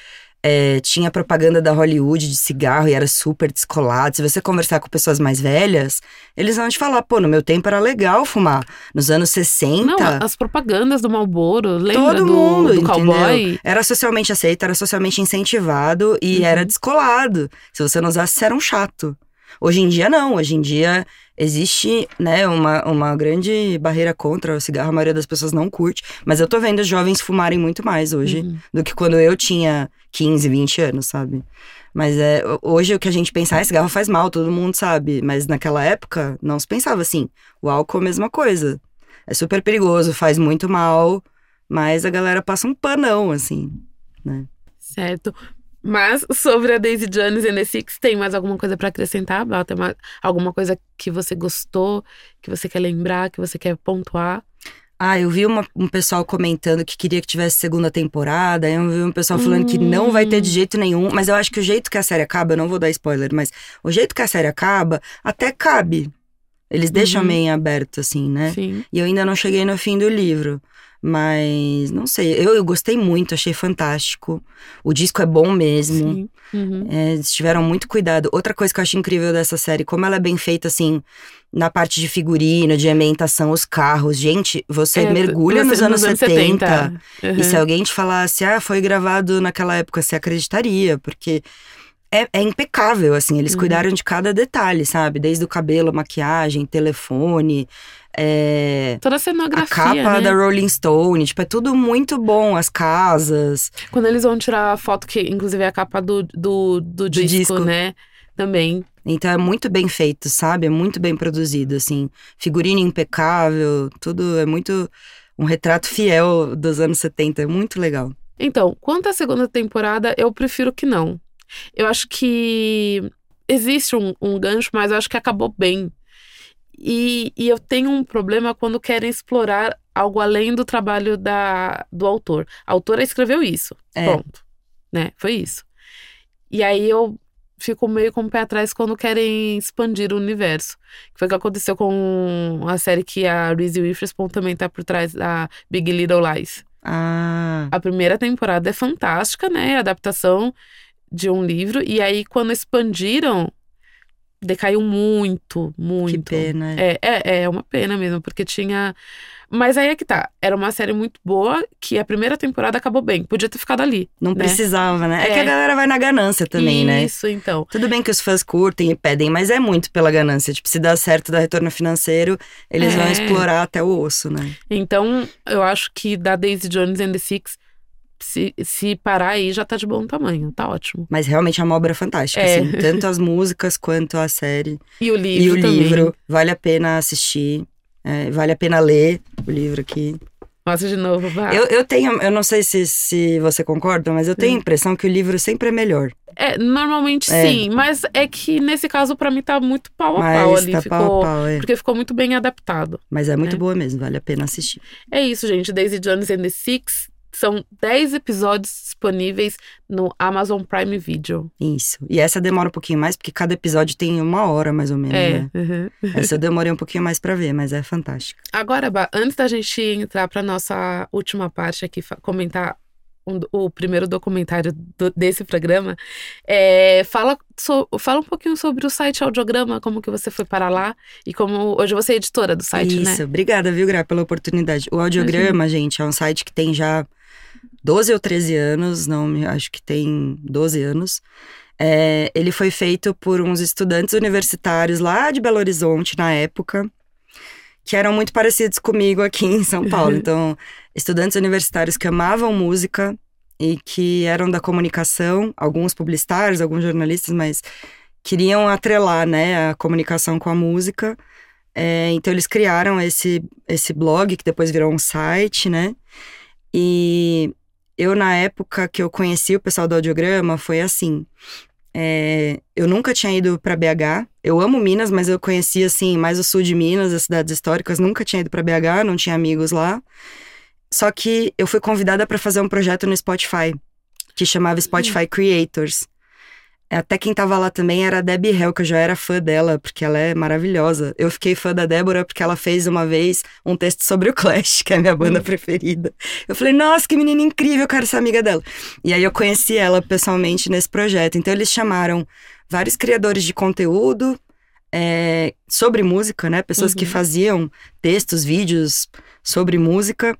é, tinha propaganda da Hollywood de cigarro e era super descolado. Se você conversar com pessoas mais velhas, eles vão te falar: pô, no meu tempo era legal fumar. Nos anos 60. Não, as propagandas do Malboro, lembra Todo do, mundo, do entendeu? cowboy? Era socialmente aceito, era socialmente incentivado e Uhum. era descolado. Se você não usasse, você era um chato. Hoje em dia, não. Hoje em dia, existe né, uma, uma grande barreira contra o cigarro. A maioria das pessoas não curte. Mas eu tô vendo os jovens fumarem muito mais hoje Uhum. do que quando eu tinha 15, 20 anos, sabe? Mas é, hoje o que a gente pensa, ah, cigarro faz mal, todo mundo sabe. Mas naquela época, não se pensava assim. O álcool é a mesma coisa. É super perigoso, faz muito mal, mas a galera passa um panão, assim, né? Certo. Mas sobre a Daisy Jones and the Six, tem mais alguma coisa pra acrescentar, Bel? Tem alguma coisa que você gostou, que você quer lembrar, que você quer pontuar? Ah, eu vi uma- um pessoal comentando que queria que tivesse segunda temporada, eu vi um pessoal falando que não vai ter de Hum. jeito nenhum, mas eu acho que o jeito que a série acaba, eu não vou dar spoiler, mas o jeito que a série acaba, até cabe. Eles deixam Uhum. meio aberto, assim, né? Sim. E eu ainda não cheguei no fim do livro. Mas não sei, eu, eu gostei muito, achei fantástico. O disco é bom mesmo. Uhum. É, eles tiveram muito cuidado. Outra coisa que eu acho incrível dessa série, como ela é bem feita, assim, na parte de figurino, de ambientação, os carros. Gente, você É, mergulha nos anos 70. Uhum. E se alguém te falasse, ah, foi gravado naquela época, você acreditaria, porque é, é impecável, assim, eles Uhum. cuidaram de cada detalhe, sabe? Desde o cabelo, maquiagem, telefone, é, Toda a a cenografia, capa né? da Rolling Stone, tipo, é tudo muito bom, as casas. Quando eles vão tirar a foto, que inclusive é a capa do, do, do disco, disco. né? Também. Então é muito bem feito, sabe? É muito bem produzido, assim. Figurino impecável, tudo é muito um retrato fiel dos anos 70, é muito legal. Então, quanto à segunda temporada, eu prefiro que não. Eu acho que existe um, um gancho, mas eu acho que acabou bem. E, e eu tenho um problema quando querem explorar algo além do trabalho da, do autor. A autora escreveu isso. É. Pronto. Né? Foi isso. E aí eu fico meio com o pé atrás quando querem expandir o universo. Que foi o que aconteceu com a série que a Reese Witherspoon também tá por trás da Big Little Lies. Ah, A primeira temporada é fantástica, né? A adaptação de um livro. E aí, quando expandiram, decaiu muito, muito. que pena. É, é, é uma pena mesmo, porque tinha. Mas aí é que tá. Era uma série muito boa que a primeira temporada acabou bem. Podia ter ficado ali. Não né? precisava, né? É. que É. a galera vai na ganância também, né? Isso, então. Tudo bem que os fãs curtem e pedem, mas é muito pela ganância. Tipo, se dá certo, dá retorno financeiro, eles vão É. explorar até o osso, né? Então, eu acho que da Daisy Jones and the Six, se, se parar aí, já tá de bom tamanho. Tá ótimo. Mas realmente é uma obra fantástica, É. assim. Tanto as músicas quanto a série. E o livro e o também. livro, vale a pena assistir. é, vale a pena ler o livro aqui. Mostra de novo, vai. Eu, eu tenho, eu não sei se, se você concorda, mas eu tenho a Hum. impressão que o livro sempre é melhor. É, normalmente É. sim, mas é que nesse caso pra mim tá muito pau a mas pau ali, tá ficou, pau a pau, é. porque ficou muito bem adaptado. Mas é muito É. boa mesmo, vale a pena assistir. É isso, gente, Daisy Jones and the Six são 10 episódios disponíveis no Amazon Prime Video. Isso. E essa demora um pouquinho mais, porque cada episódio tem uma hora mais ou menos, É. né? uhum. Essa eu demorei um pouquinho mais pra ver, mas é fantástica. Agora, Bá, antes da gente entrar pra nossa última parte aqui, comentar um o primeiro documentário do- desse programa, é, fala, so- fala um pouquinho sobre o site Audiograma, como que você foi para lá e como hoje você é editora do site, Isso, né? obrigada, viu, Gra, pela oportunidade. O Audiograma, gente, é um site que tem já 12 ou 13 anos, não, me- acho que tem 12 anos. É, ele foi feito por uns estudantes universitários lá de Belo Horizonte, na época, que eram muito parecidos comigo aqui em São Paulo. Então, estudantes universitários que amavam música e que eram da comunicação, alguns publicitários, alguns jornalistas, mas queriam atrelar, né, a comunicação com a música. É, então eles criaram esse, esse blog que depois virou um site, né? E eu, na época que eu conheci o pessoal do audiograma, foi assim. é, eu nunca tinha ido para BH. Eu amo Minas, mas eu conheci assim mais o sul de Minas, as cidades históricas. Nunca tinha ido para BH, não tinha amigos lá. Só que eu fui convidada para fazer um projeto no Spotify que chamava Spotify Creators. Até quem tava lá também era a Debbie Hell, que eu já era fã dela, porque ela é maravilhosa. Eu fiquei fã da Débora porque ela fez uma vez um texto sobre o Clash, que é a minha banda preferida. Eu falei, nossa, que menina incrível, eu quero ser amiga dela. E aí eu conheci ela pessoalmente nesse projeto. Então eles chamaram vários criadores de conteúdo é, sobre música, né? Pessoas que Uhum. faziam textos, vídeos sobre música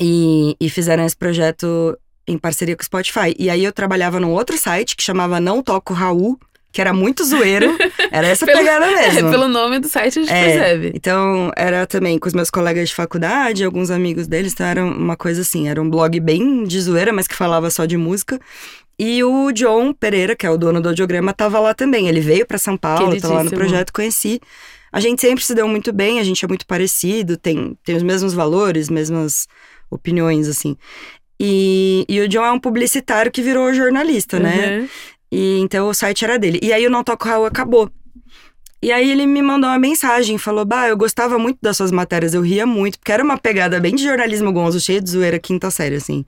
e, e fizeram esse projeto em parceria com o Spotify. E aí eu trabalhava num outro site que chamava Não Toco Raul, que era muito zoeiro. Era essa Pelo- pegada mesmo. É, pelo nome do site a gente É, percebe. Então, era também com os meus colegas de faculdade, alguns amigos deles, então era uma coisa assim, era um blog bem de zoeira, mas que falava só de música. E o John Pereira, que é o dono do audiograma, tava lá também. Ele veio pra São Paulo, tava lá no projeto, conheci. A gente sempre se deu muito bem, a gente é muito parecido, tem, tem os mesmos valores, mesmas opiniões, assim. E, e o John é um publicitário que virou jornalista, né? Uhum. E então o site era dele. E aí o Não Toco Raul acabou. E aí ele me mandou uma mensagem, falou: Bah, eu gostava muito das suas matérias, eu ria muito, porque era uma pegada bem de jornalismo gonzo, cheio de zoeira, quinta série, assim.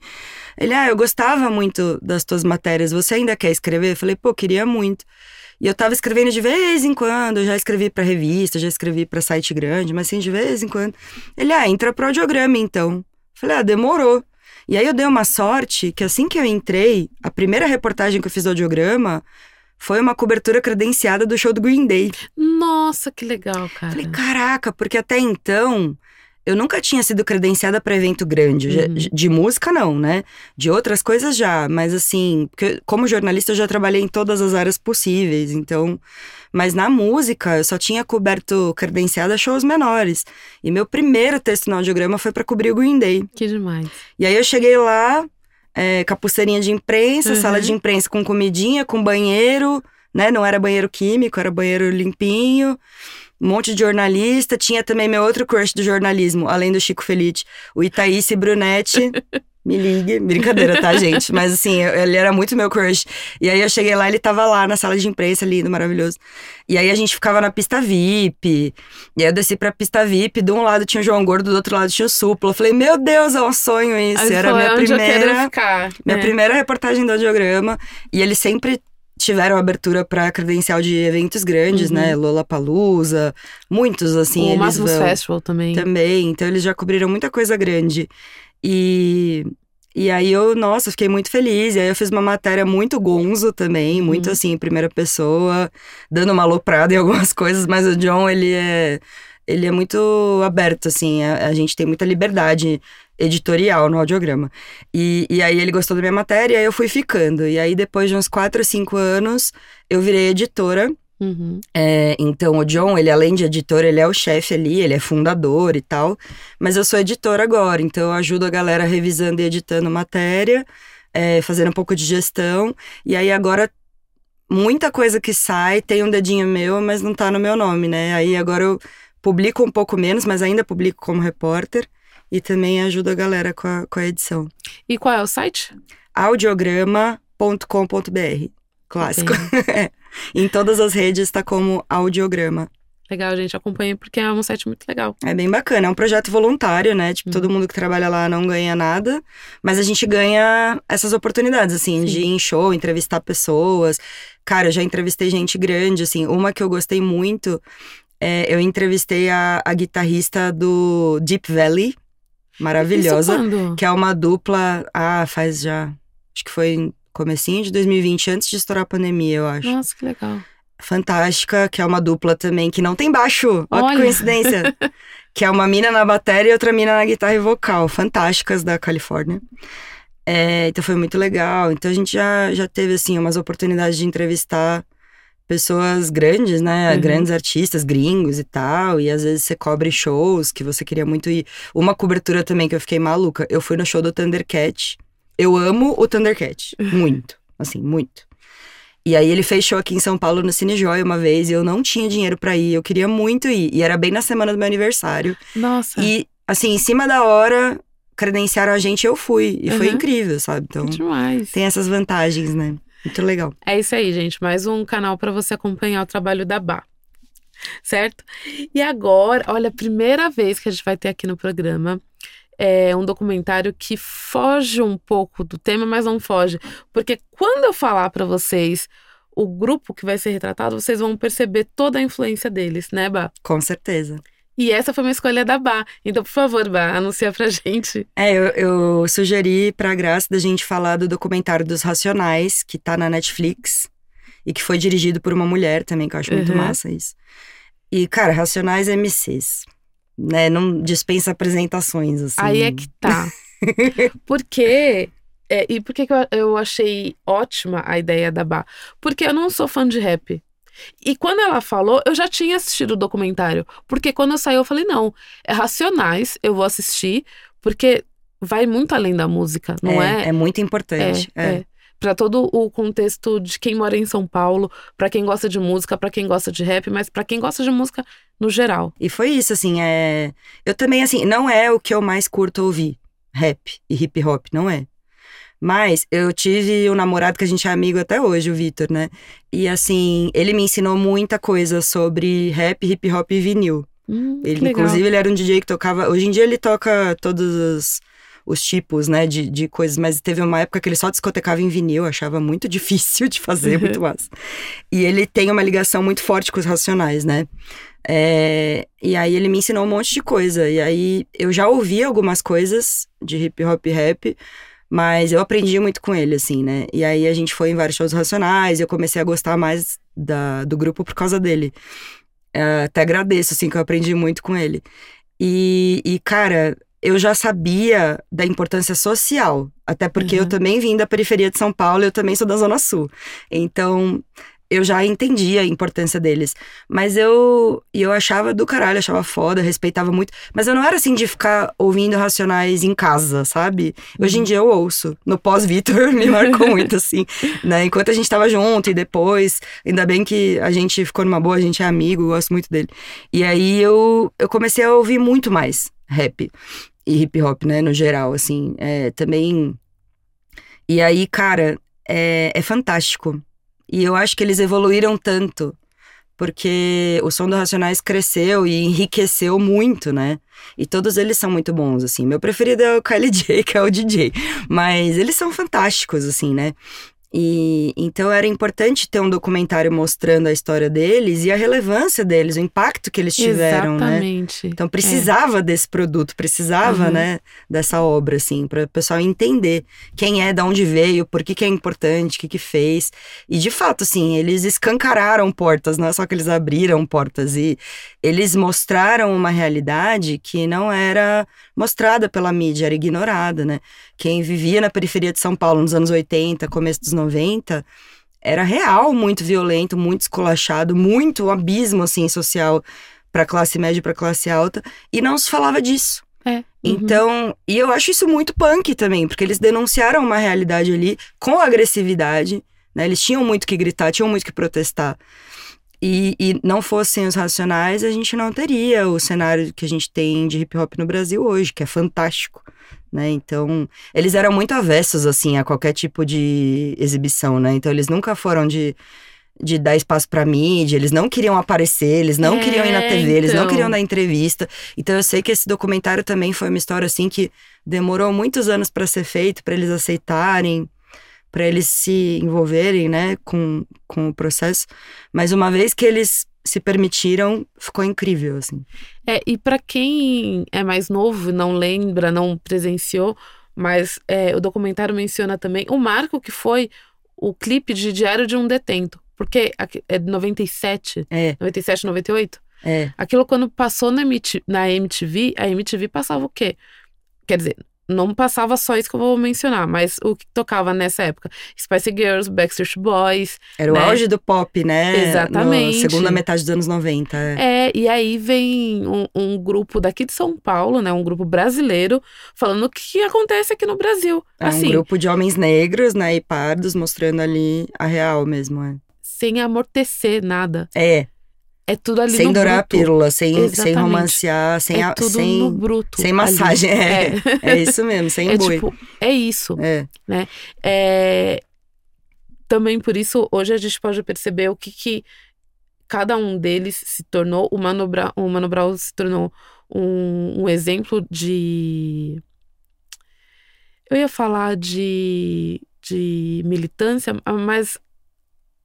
Ele, ah, eu gostava muito das tuas matérias, você ainda quer escrever? Eu falei, pô, queria muito. E eu tava escrevendo de vez em quando, eu já escrevi pra revista, já escrevi pra site grande, mas assim, de vez em quando. Ele, ah, entra pro audiograma então. Eu falei, ah, demorou. E aí eu dei uma sorte que assim que eu entrei, a primeira reportagem que eu fiz do audiograma foi uma cobertura credenciada do show do Green Day. Nossa, que legal, cara. Falei, caraca, porque até então eu nunca tinha sido credenciada para evento grande. Uhum. De música, não, né? De outras coisas já. Mas assim, porque como jornalista eu já trabalhei em todas as áreas possíveis. Então. Mas na música eu só tinha coberto credenciada shows menores. E meu primeiro texto no audiograma foi para cobrir o Green Day. Que demais. E aí eu cheguei lá, é, com a pulseirinha de imprensa, Uhum. sala de imprensa com comidinha, com banheiro, né? Não era banheiro químico, era banheiro limpinho. Um monte de jornalista. Tinha também meu outro crush do jornalismo, além do Chico Felite, o Itaíce Brunetti. Me ligue. Brincadeira, tá, gente? Mas assim, eu- ele era muito meu crush. E aí eu cheguei lá, ele tava lá na sala de imprensa, lindo, maravilhoso. E aí a gente ficava na pista VIP. E aí eu desci pra pista VIP. De um lado tinha o João Gordo, do outro lado tinha o Supla. Eu falei, meu Deus, é um sonho isso. Aí era a foi minha primeira. ficar. Minha né? primeira reportagem do audiograma. E eles sempre tiveram abertura pra credencial de eventos grandes, Uhum. né? Lollapalooza, muitos, assim, o vão. Festival também. Também, então eles já cobriram muita coisa grande. E, e aí eu, nossa, fiquei muito feliz. E aí eu fiz uma matéria muito gonzo também, muito Uhum. assim, em primeira pessoa, dando uma aloprada em algumas coisas, mas o John, ele é. Ele é muito aberto, assim, a, a gente tem muita liberdade editorial no audiograma. E, e aí ele gostou da minha matéria e aí eu fui ficando. E aí depois de uns 4 cinco anos, eu virei editora. Uhum. É, então, o John, ele além de editor, ele é o chefe ali, ele é fundador e tal. Mas eu sou editora agora, então eu ajudo a galera revisando e editando matéria, é, fazendo um pouco de gestão. E aí agora, muita coisa que sai tem um dedinho meu, mas não tá no meu nome, né? Aí agora eu publico um pouco menos, mas ainda publico como repórter. E também ajudo a galera com a, com a edição. E qual é o site? Audiograma.com.br. Clássico. É. em todas as redes está como audiograma. Legal, gente, acompanha porque é um site muito legal. É bem bacana, é um projeto voluntário, né? Tipo, Uhum. todo mundo que trabalha lá não ganha nada, mas a gente ganha essas oportunidades, assim, Sim. de ir em show, entrevistar pessoas. Cara, eu já entrevistei gente grande, assim. Uma que eu gostei muito, é, eu entrevistei a, a guitarrista do Deep Valley, maravilhosa, que é uma dupla. Ah, faz já. Acho que foi em comecinho de 2020, antes de estourar a pandemia, eu acho. Nossa, que legal. Fantástica, que é uma dupla também que não tem baixo. Olha que Olha. coincidência. que é uma mina na bateria e outra mina na guitarra e vocal. Fantásticas da Califórnia. É, então foi muito legal. Então a gente já, já teve, assim, umas oportunidades de entrevistar pessoas grandes, né? Uhum. Grandes artistas, gringos e tal. E às vezes você cobre shows que você queria muito ir. Uma cobertura também que eu fiquei maluca. Eu fui no show do Thundercat. Eu amo o Thundercat. Muito. Assim, muito. E aí ele fez show aqui em São Paulo no Cine Joy uma vez e eu não tinha dinheiro pra ir, eu queria muito ir. E era bem na semana do meu aniversário. Nossa, E assim, em cima da hora, credenciaram a gente eu fui. E foi Uhum. incrível, sabe? Então demais. tem essas vantagens, né? Muito legal. É isso aí, gente. Mais um canal para você acompanhar o trabalho da Bá. Certo? E agora, olha, a primeira vez que a gente vai ter aqui no programa é um documentário que foge um pouco do tema, mas não foge. Porque quando eu falar para vocês o grupo que vai ser retratado, vocês vão perceber toda a influência deles, né, Bah? Com certeza. E essa foi uma escolha da Bah. Então, por favor, Bah, anuncia pra gente. É, eu, eu sugeri pra Graça da gente falar do documentário dos Racionais, que tá na Netflix. E que foi dirigido por uma mulher também, que eu acho muito Uhum. massa isso. E, cara, Racionais MCs. Né, não dispensa apresentações, assim. Aí é que tá. Porque. é, e por que, que eu, eu achei ótima a ideia da Bah? Porque eu não sou fã de rap. E quando ela falou, eu já tinha assistido o documentário. Porque quando eu saí, eu falei, não, é racionais, eu vou assistir, porque vai muito além da música, não é? É muito importante. É, é. Para todo o contexto de quem mora em São Paulo, pra quem gosta de música, pra quem gosta de rap, mas pra quem gosta de música no geral. E foi isso, assim, é... Eu também, assim, não é o que eu mais curto ouvir, rap e hip hop, não é. Mas eu tive um namorado que a gente é amigo até hoje, o Vitor, né? E, assim, ele me ensinou muita coisa sobre rap, hip hop e vinil. Hum, Ele, inclusive, ele era um DJ que tocava... Hoje em dia ele toca todos os, os tipos, né, de, de coisas. Mas teve uma época que ele só discotecava em vinil, achava muito difícil de fazer, muito massa. E ele tem uma ligação muito forte com os Racionais, né? É, e aí ele me ensinou um monte de coisa. E aí eu já ouvi algumas coisas de hip hop rap, mas eu aprendi muito com ele, assim, né? E aí a gente foi em vários shows racionais, eu comecei a gostar mais da, do grupo por causa dele. É, até agradeço, assim, que eu aprendi muito com ele. E, e, cara, eu já sabia da importância social, até porque eu Uhum. também vim da periferia de São Paulo, eu também sou da Zona Sul. Então, eu já entendia a importância deles. Mas eu, eu achava do caralho, achava foda, respeitava muito. Mas eu não era assim de ficar ouvindo Racionais em casa, sabe? Hoje em dia eu ouço. No pós-Vitor me marcou muito, assim. Né? Enquanto a gente tava junto e depois, ainda bem que a gente ficou numa boa, a gente é amigo, eu gosto muito dele. E aí eu, eu comecei a ouvir muito mais rap e hip hop, né, no geral, assim. É, também. E aí, cara, é, é fantástico. E eu acho que eles evoluíram tanto, porque o som do Racionais cresceu e enriqueceu muito, né? E todos eles são muito bons, assim. Meu preferido é o Kylie J, que é o DJ. Mas eles são fantásticos, assim, né? E então era importante ter um documentário mostrando a história deles e a relevância deles, o impacto que eles tiveram, né? Exatamente. Então precisava desse produto, precisava, Uhum. né, dessa obra, assim, para o pessoal entender quem é, de onde veio, por que, que é importante, o que, que fez. E de fato, assim, eles escancararam portas, não é só que eles abriram portas, e eles mostraram uma realidade que não era mostrada pela mídia, era ignorada, né? Quem vivia na periferia de São Paulo nos anos 80, começo dos 90, era real, muito violento, muito esculachado, muito um abismo assim social para classe média e para classe alta, e não se falava disso. É. Uhum. Então, e eu acho isso muito punk também, porque eles denunciaram uma realidade ali com agressividade, né? Eles tinham muito que gritar, tinham muito que protestar. E, e não fossem os racionais, a gente não teria o cenário que a gente tem de hip hop no Brasil hoje, que é fantástico, né? Então, eles eram muito avessos, assim, a qualquer tipo de exibição, né? Então, eles nunca foram de, de dar espaço pra mídia, eles não queriam aparecer, eles não É, queriam ir na TV, eles não então. queriam dar entrevista. Então, eu sei que esse documentário também foi uma história, assim, que demorou muitos anos pra ser feito, pra eles aceitarem, pra eles se envolverem, né, com, com o processo. Mas uma vez que eles se permitiram, ficou incrível, assim. É, e pra quem é mais novo, não lembra, não presenciou, mas é, o documentário menciona também o marco que foi o clipe de Diário de um Detento. Porque é de 97, É, 97, 98. é. Aquilo quando passou na, MT na MTV, a MTV passava o quê? Quer dizer, não passava só isso que eu vou mencionar, mas o que tocava nessa época? Spice Girls, Backstreet Boys. Era o Né? auge do pop, né? Exatamente. Na segunda metade dos anos 90. É. É, e aí vem um, um grupo daqui de São Paulo, né? Um grupo brasileiro, falando o que acontece aqui no Brasil. É assim, um grupo de homens negros, né, e pardos, mostrando ali a real mesmo, é. sem amortecer nada. É, É tudo ali sem no dourar a bruto. pílula, sem, sem romancear, sem, é a- tudo sem, no bruto. sem massagem. É, É. é isso mesmo, sem É boi. tipo, é isso. É, É, Também por isso, hoje a gente pode perceber o que, que cada um deles se tornou. O Mano Brown, o Mano Brown se tornou um, um exemplo de. Eu ia falar de, de militância, mas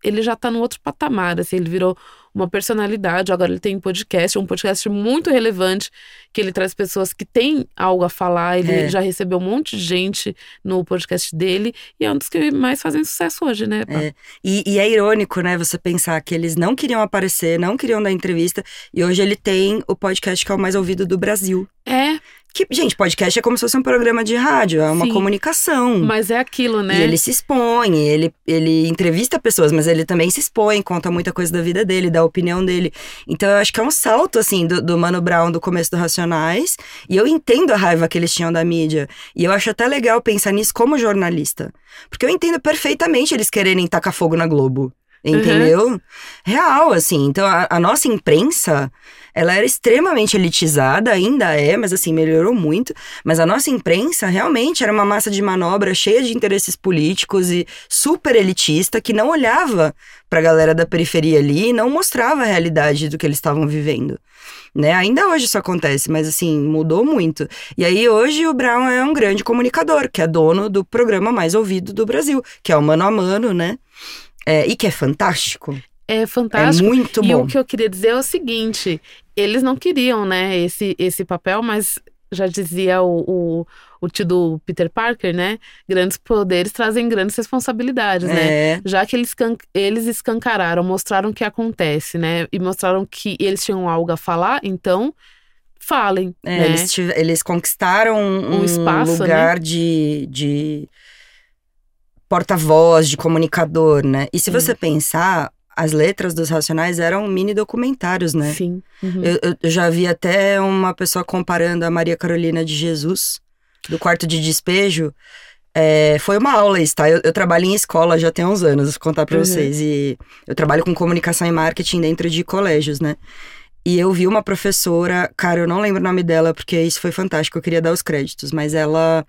ele já tá num outro patamar, assim, ele virou uma personalidade, agora ele tem um podcast, um podcast muito relevante, que ele traz pessoas que têm algo a falar, ele É. já recebeu um monte de gente no podcast dele, e é um dos que mais fazem sucesso hoje, né? É. E, e é irônico, né, você pensar que eles não queriam aparecer, não queriam dar entrevista, e hoje ele tem o podcast que é o mais ouvido do Brasil. É, Que, gente, podcast é como se fosse um programa de rádio, é uma Sim. comunicação. mas é aquilo, né? E ele se expõe, ele, ele entrevista pessoas, mas ele também se expõe, conta muita coisa da vida dele, da opinião dele. Então eu acho que é um salto, assim, do, do Mano Brown do começo do Racionais. E eu entendo a raiva que eles tinham da mídia. E eu acho até legal pensar nisso como jornalista. Porque eu entendo perfeitamente eles quererem tacar fogo na Globo. Entendeu? Real, assim. Então, a, a nossa imprensa, ela era extremamente elitizada, ainda é, mas assim, melhorou muito. Mas a nossa imprensa realmente era uma massa de manobra cheia de interesses políticos e super elitista que não olhava pra galera da periferia ali e não mostrava a realidade do que eles estavam vivendo. Né? Ainda hoje isso acontece, mas assim, mudou muito. E aí hoje o Brown é um grande comunicador, que é dono do programa mais ouvido do Brasil, que é o Mano a Mano, né? É, e que é fantástico. É É fantástico. muito e bom. o que eu queria dizer é o seguinte: eles não queriam, né, esse, esse papel, mas já dizia o, o, o tio do Peter Parker, né? Grandes poderes trazem grandes responsabilidades, né? É, Já que eles, eles escancararam, mostraram o que acontece, né? E mostraram que eles tinham algo a falar, então falem, é, né? eles, eles conquistaram um, Um espaço, né? lugar de, de porta-voz, de comunicador, né? E se você pensar, as letras dos Racionais eram mini documentários, né? Sim. Uhum. Eu, eu- já vi até uma pessoa comparando a Maria Carolina de Jesus, do quarto de despejo. É, foi uma aula isso, tá? Eu, eu trabalho em escola já tem uns anos, vou contar pra Uhum. vocês. E eu trabalho com comunicação e marketing dentro de colégios, né? E eu vi uma professora, cara, eu não lembro o nome dela, porque isso foi fantástico, eu queria dar os créditos, mas ela.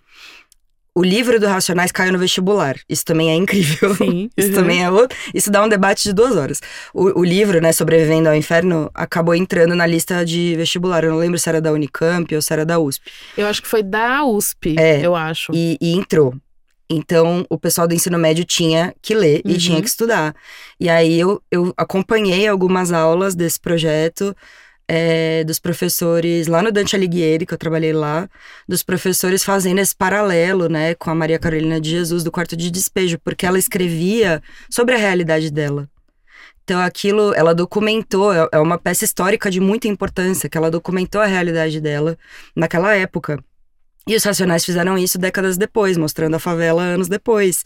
O livro do Racionais caiu no vestibular. Isso também é incrível. Sim. Isso uhum. também é outro. Isso dá um debate de duas horas. O, o livro, né, Sobrevivendo ao Inferno, acabou entrando na lista de vestibular. Eu não lembro se era da Unicamp ou se era da USP. Eu acho que foi da USP, É, eu acho. E, e entrou. Então, o pessoal do ensino médio tinha que ler e Uhum. tinha que estudar. E aí, eu, eu acompanhei algumas aulas desse projeto. É, dos professores lá no Dante Alighieri, que eu trabalhei lá, dos professores fazendo esse paralelo, né, com a Maria Carolina de Jesus do quarto de despejo, porque ela escrevia sobre a realidade dela. Então aquilo, ela documentou, é é uma peça histórica de muita importância, que ela documentou a realidade dela naquela época. E os Racionais fizeram isso décadas depois, mostrando a favela anos depois.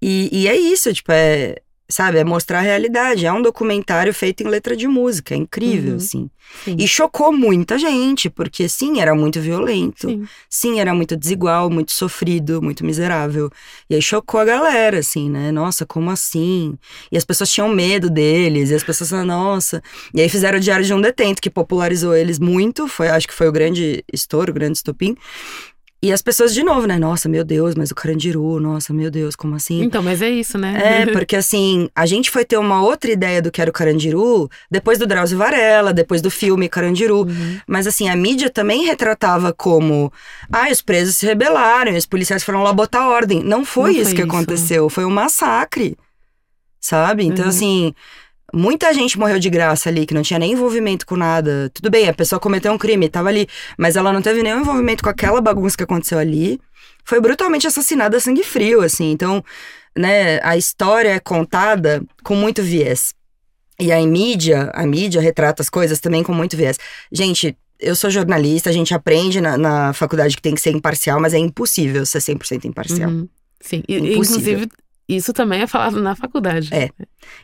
E, e é isso, tipo, é, sabe, é mostrar a realidade. É um documentário feito em letra de música, é incrível, Uhum. assim. Sim. E chocou muita gente, porque sim, era muito violento. Sim. Sim, era muito desigual, muito sofrido, muito miserável. E aí chocou a galera, assim, né? Nossa, como assim? E as pessoas tinham medo deles, e as pessoas falaram, nossa. E aí fizeram o Diário de um Detento, que popularizou eles muito, foi, acho que foi o grande estouro, o grande estopim. E as pessoas, de novo, né? Nossa, meu Deus, mas o Carandiru, nossa, meu Deus, como assim? Então, mas é isso, né? É, porque assim, a gente foi ter uma outra ideia do que era o Carandiru depois do Drauzio Varela, depois do filme Carandiru. Uhum. Mas assim, a mídia também retratava como: ah, os presos se rebelaram, e os policiais foram lá botar ordem. Não foi Não isso foi que isso. aconteceu, foi um massacre. Sabe? Então, Uhum. assim, muita gente morreu de graça ali, que não tinha nem envolvimento com nada. Tudo bem, a pessoa cometeu um crime, tava ali, mas ela não teve nenhum envolvimento com aquela bagunça que aconteceu ali. Foi brutalmente assassinada a sangue frio, assim. Então, né, a história é contada com muito viés. E a mídia, a mídia retrata as coisas também com muito viés. Gente, eu sou jornalista, a gente aprende na, na faculdade que tem que ser imparcial, mas é impossível ser 100% imparcial. Uhum. Sim. E, Impossível. inclusive, isso também é falado na faculdade. É.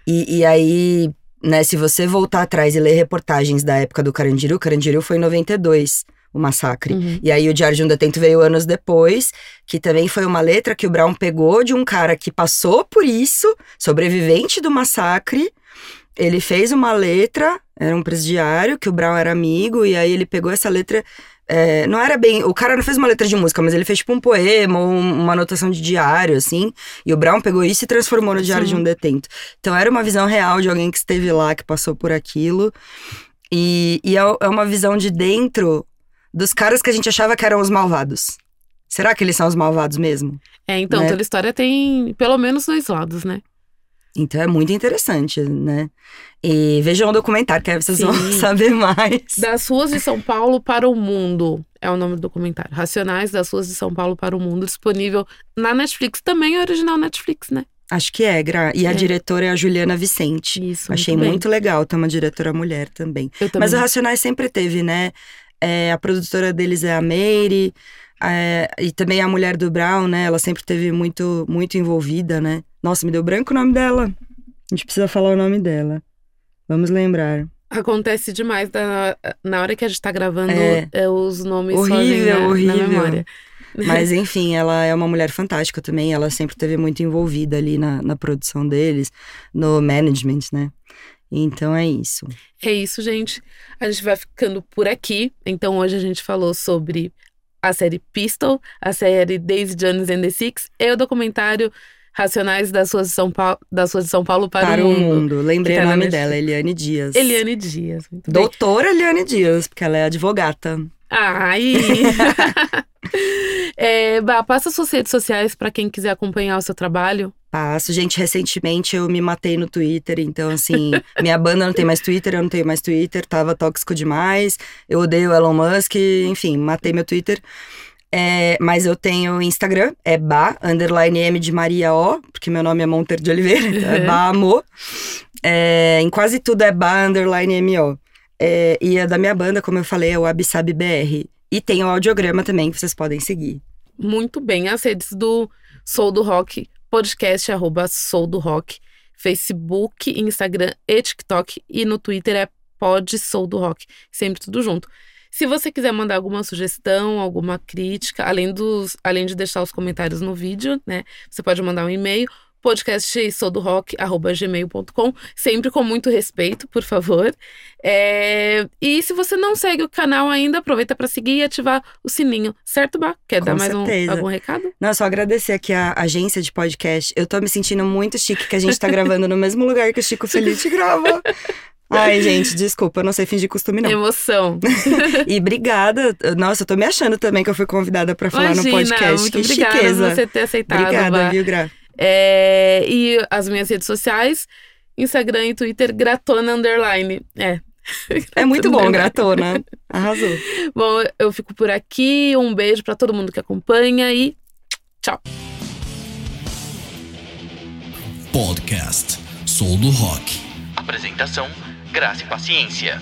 E, e aí, né, se você voltar atrás e ler reportagens da época do Carandiru, Carandiru foi em 92, o massacre. Uhum. E aí o Diário de um Detento veio anos depois, que também foi uma letra que o Brown pegou de um cara que passou por isso, sobrevivente do massacre. Ele fez uma letra, era um presidiário, que o Brown era amigo, e aí ele pegou essa letra. É, não era bem. O cara não fez uma letra de música, mas ele fez tipo um poema, ou uma anotação de diário, assim. E o Brown pegou isso e transformou no Diário Sim. de um Detento. Então era uma visão real de alguém que esteve lá, que passou por aquilo. E, e é é uma visão de dentro dos caras que a gente achava que eram os malvados. Será que eles são os malvados mesmo? É, então, Né? toda história tem pelo menos dois lados, né? Então é muito interessante, né? E vejam o documentário, que aí vocês vão Sim. saber mais. Das ruas de São Paulo para o mundo é o nome do documentário. Racionais das ruas de São Paulo para o mundo, disponível na Netflix. Também é original Netflix, né? Acho que é, Gra. E a É. diretora é a Juliana Vicente. Isso. Achei bem. muito legal ter uma diretora mulher também. Eu também. Mas o Racionais sempre teve, né? É, a produtora deles é a Meire, é, e também a mulher do Brown, né? Ela sempre teve muito, muito envolvida, né? Nossa, me deu branco o nome dela. A gente precisa falar o nome dela. Vamos lembrar. Acontece demais da- na hora que a gente tá gravando, É. é, os nomes Horrível, na, na horrível. memória. Mas enfim, ela é uma mulher fantástica também. Ela sempre teve muito envolvida ali na, na produção deles, no management, né? Então é isso. É isso, gente. A gente vai ficando por aqui. Então hoje a gente falou sobre a série Pistol, a série Daisy Jones and the Six e o documentário Racionais das ruas de São Paulo, das ruas de São Paulo para, Para, o mundo. mundo. Lembrei o nome dela, Eliane Dias. Eliane Dias. Muito bem. Doutora Eliane Dias, porque ela é advogata. Ai! é, Bah, passa suas redes sociais para quem quiser acompanhar o seu trabalho. Passo. Gente, recentemente eu me matei no Twitter, então assim, minha banda não tem mais Twitter, eu não tenho mais Twitter, tava tóxico demais. Eu odeio Elon Musk, enfim, matei meu Twitter. É, mas eu tenho Instagram, é ba, underline M de Maria O, porque meu nome é Monteiro de Oliveira, então é ba amor. É, em quase tudo é ba, underline M O. É, e a da minha banda, como eu falei, é o Absab BR. E tem o audiograma também, que vocês podem seguir. Muito bem. As redes do Sou do Rock, podcast arroba Sou do Rock, Facebook, Instagram e TikTok. E no Twitter é pod Sou do Rock. Sempre tudo junto. Se você quiser mandar alguma sugestão, alguma crítica, além, dos, além de deixar os comentários no vídeo, né? Você pode mandar um e-mail, podcastsoudorock.gmail.com, sempre com muito respeito, por favor. É, E se você não segue o canal ainda, aproveita para seguir e ativar o sininho, certo, Bá? Quer Com dar mais um, algum recado? Não, só agradecer aqui a agência de podcast. Eu tô me sentindo muito chique que a gente tá gravando no mesmo lugar que o Chico Felice grava. Ai, gente, desculpa, eu não sei fingir costume, não. Emoção. E obrigada. Nossa, eu tô me achando também que eu fui convidada pra falar Imagina, no podcast. muito que obrigada chiqueza. por você ter aceitado. Obrigada, Bá. viu, Gra? É, E as minhas redes sociais, Instagram e Twitter, Gratona Underline. É. É muito bom, gratona. Arrasou. Bom, eu fico por aqui. Um beijo pra todo mundo que acompanha e tchau. Podcast Sou do Rock. Apresentação: Graça e Paciência.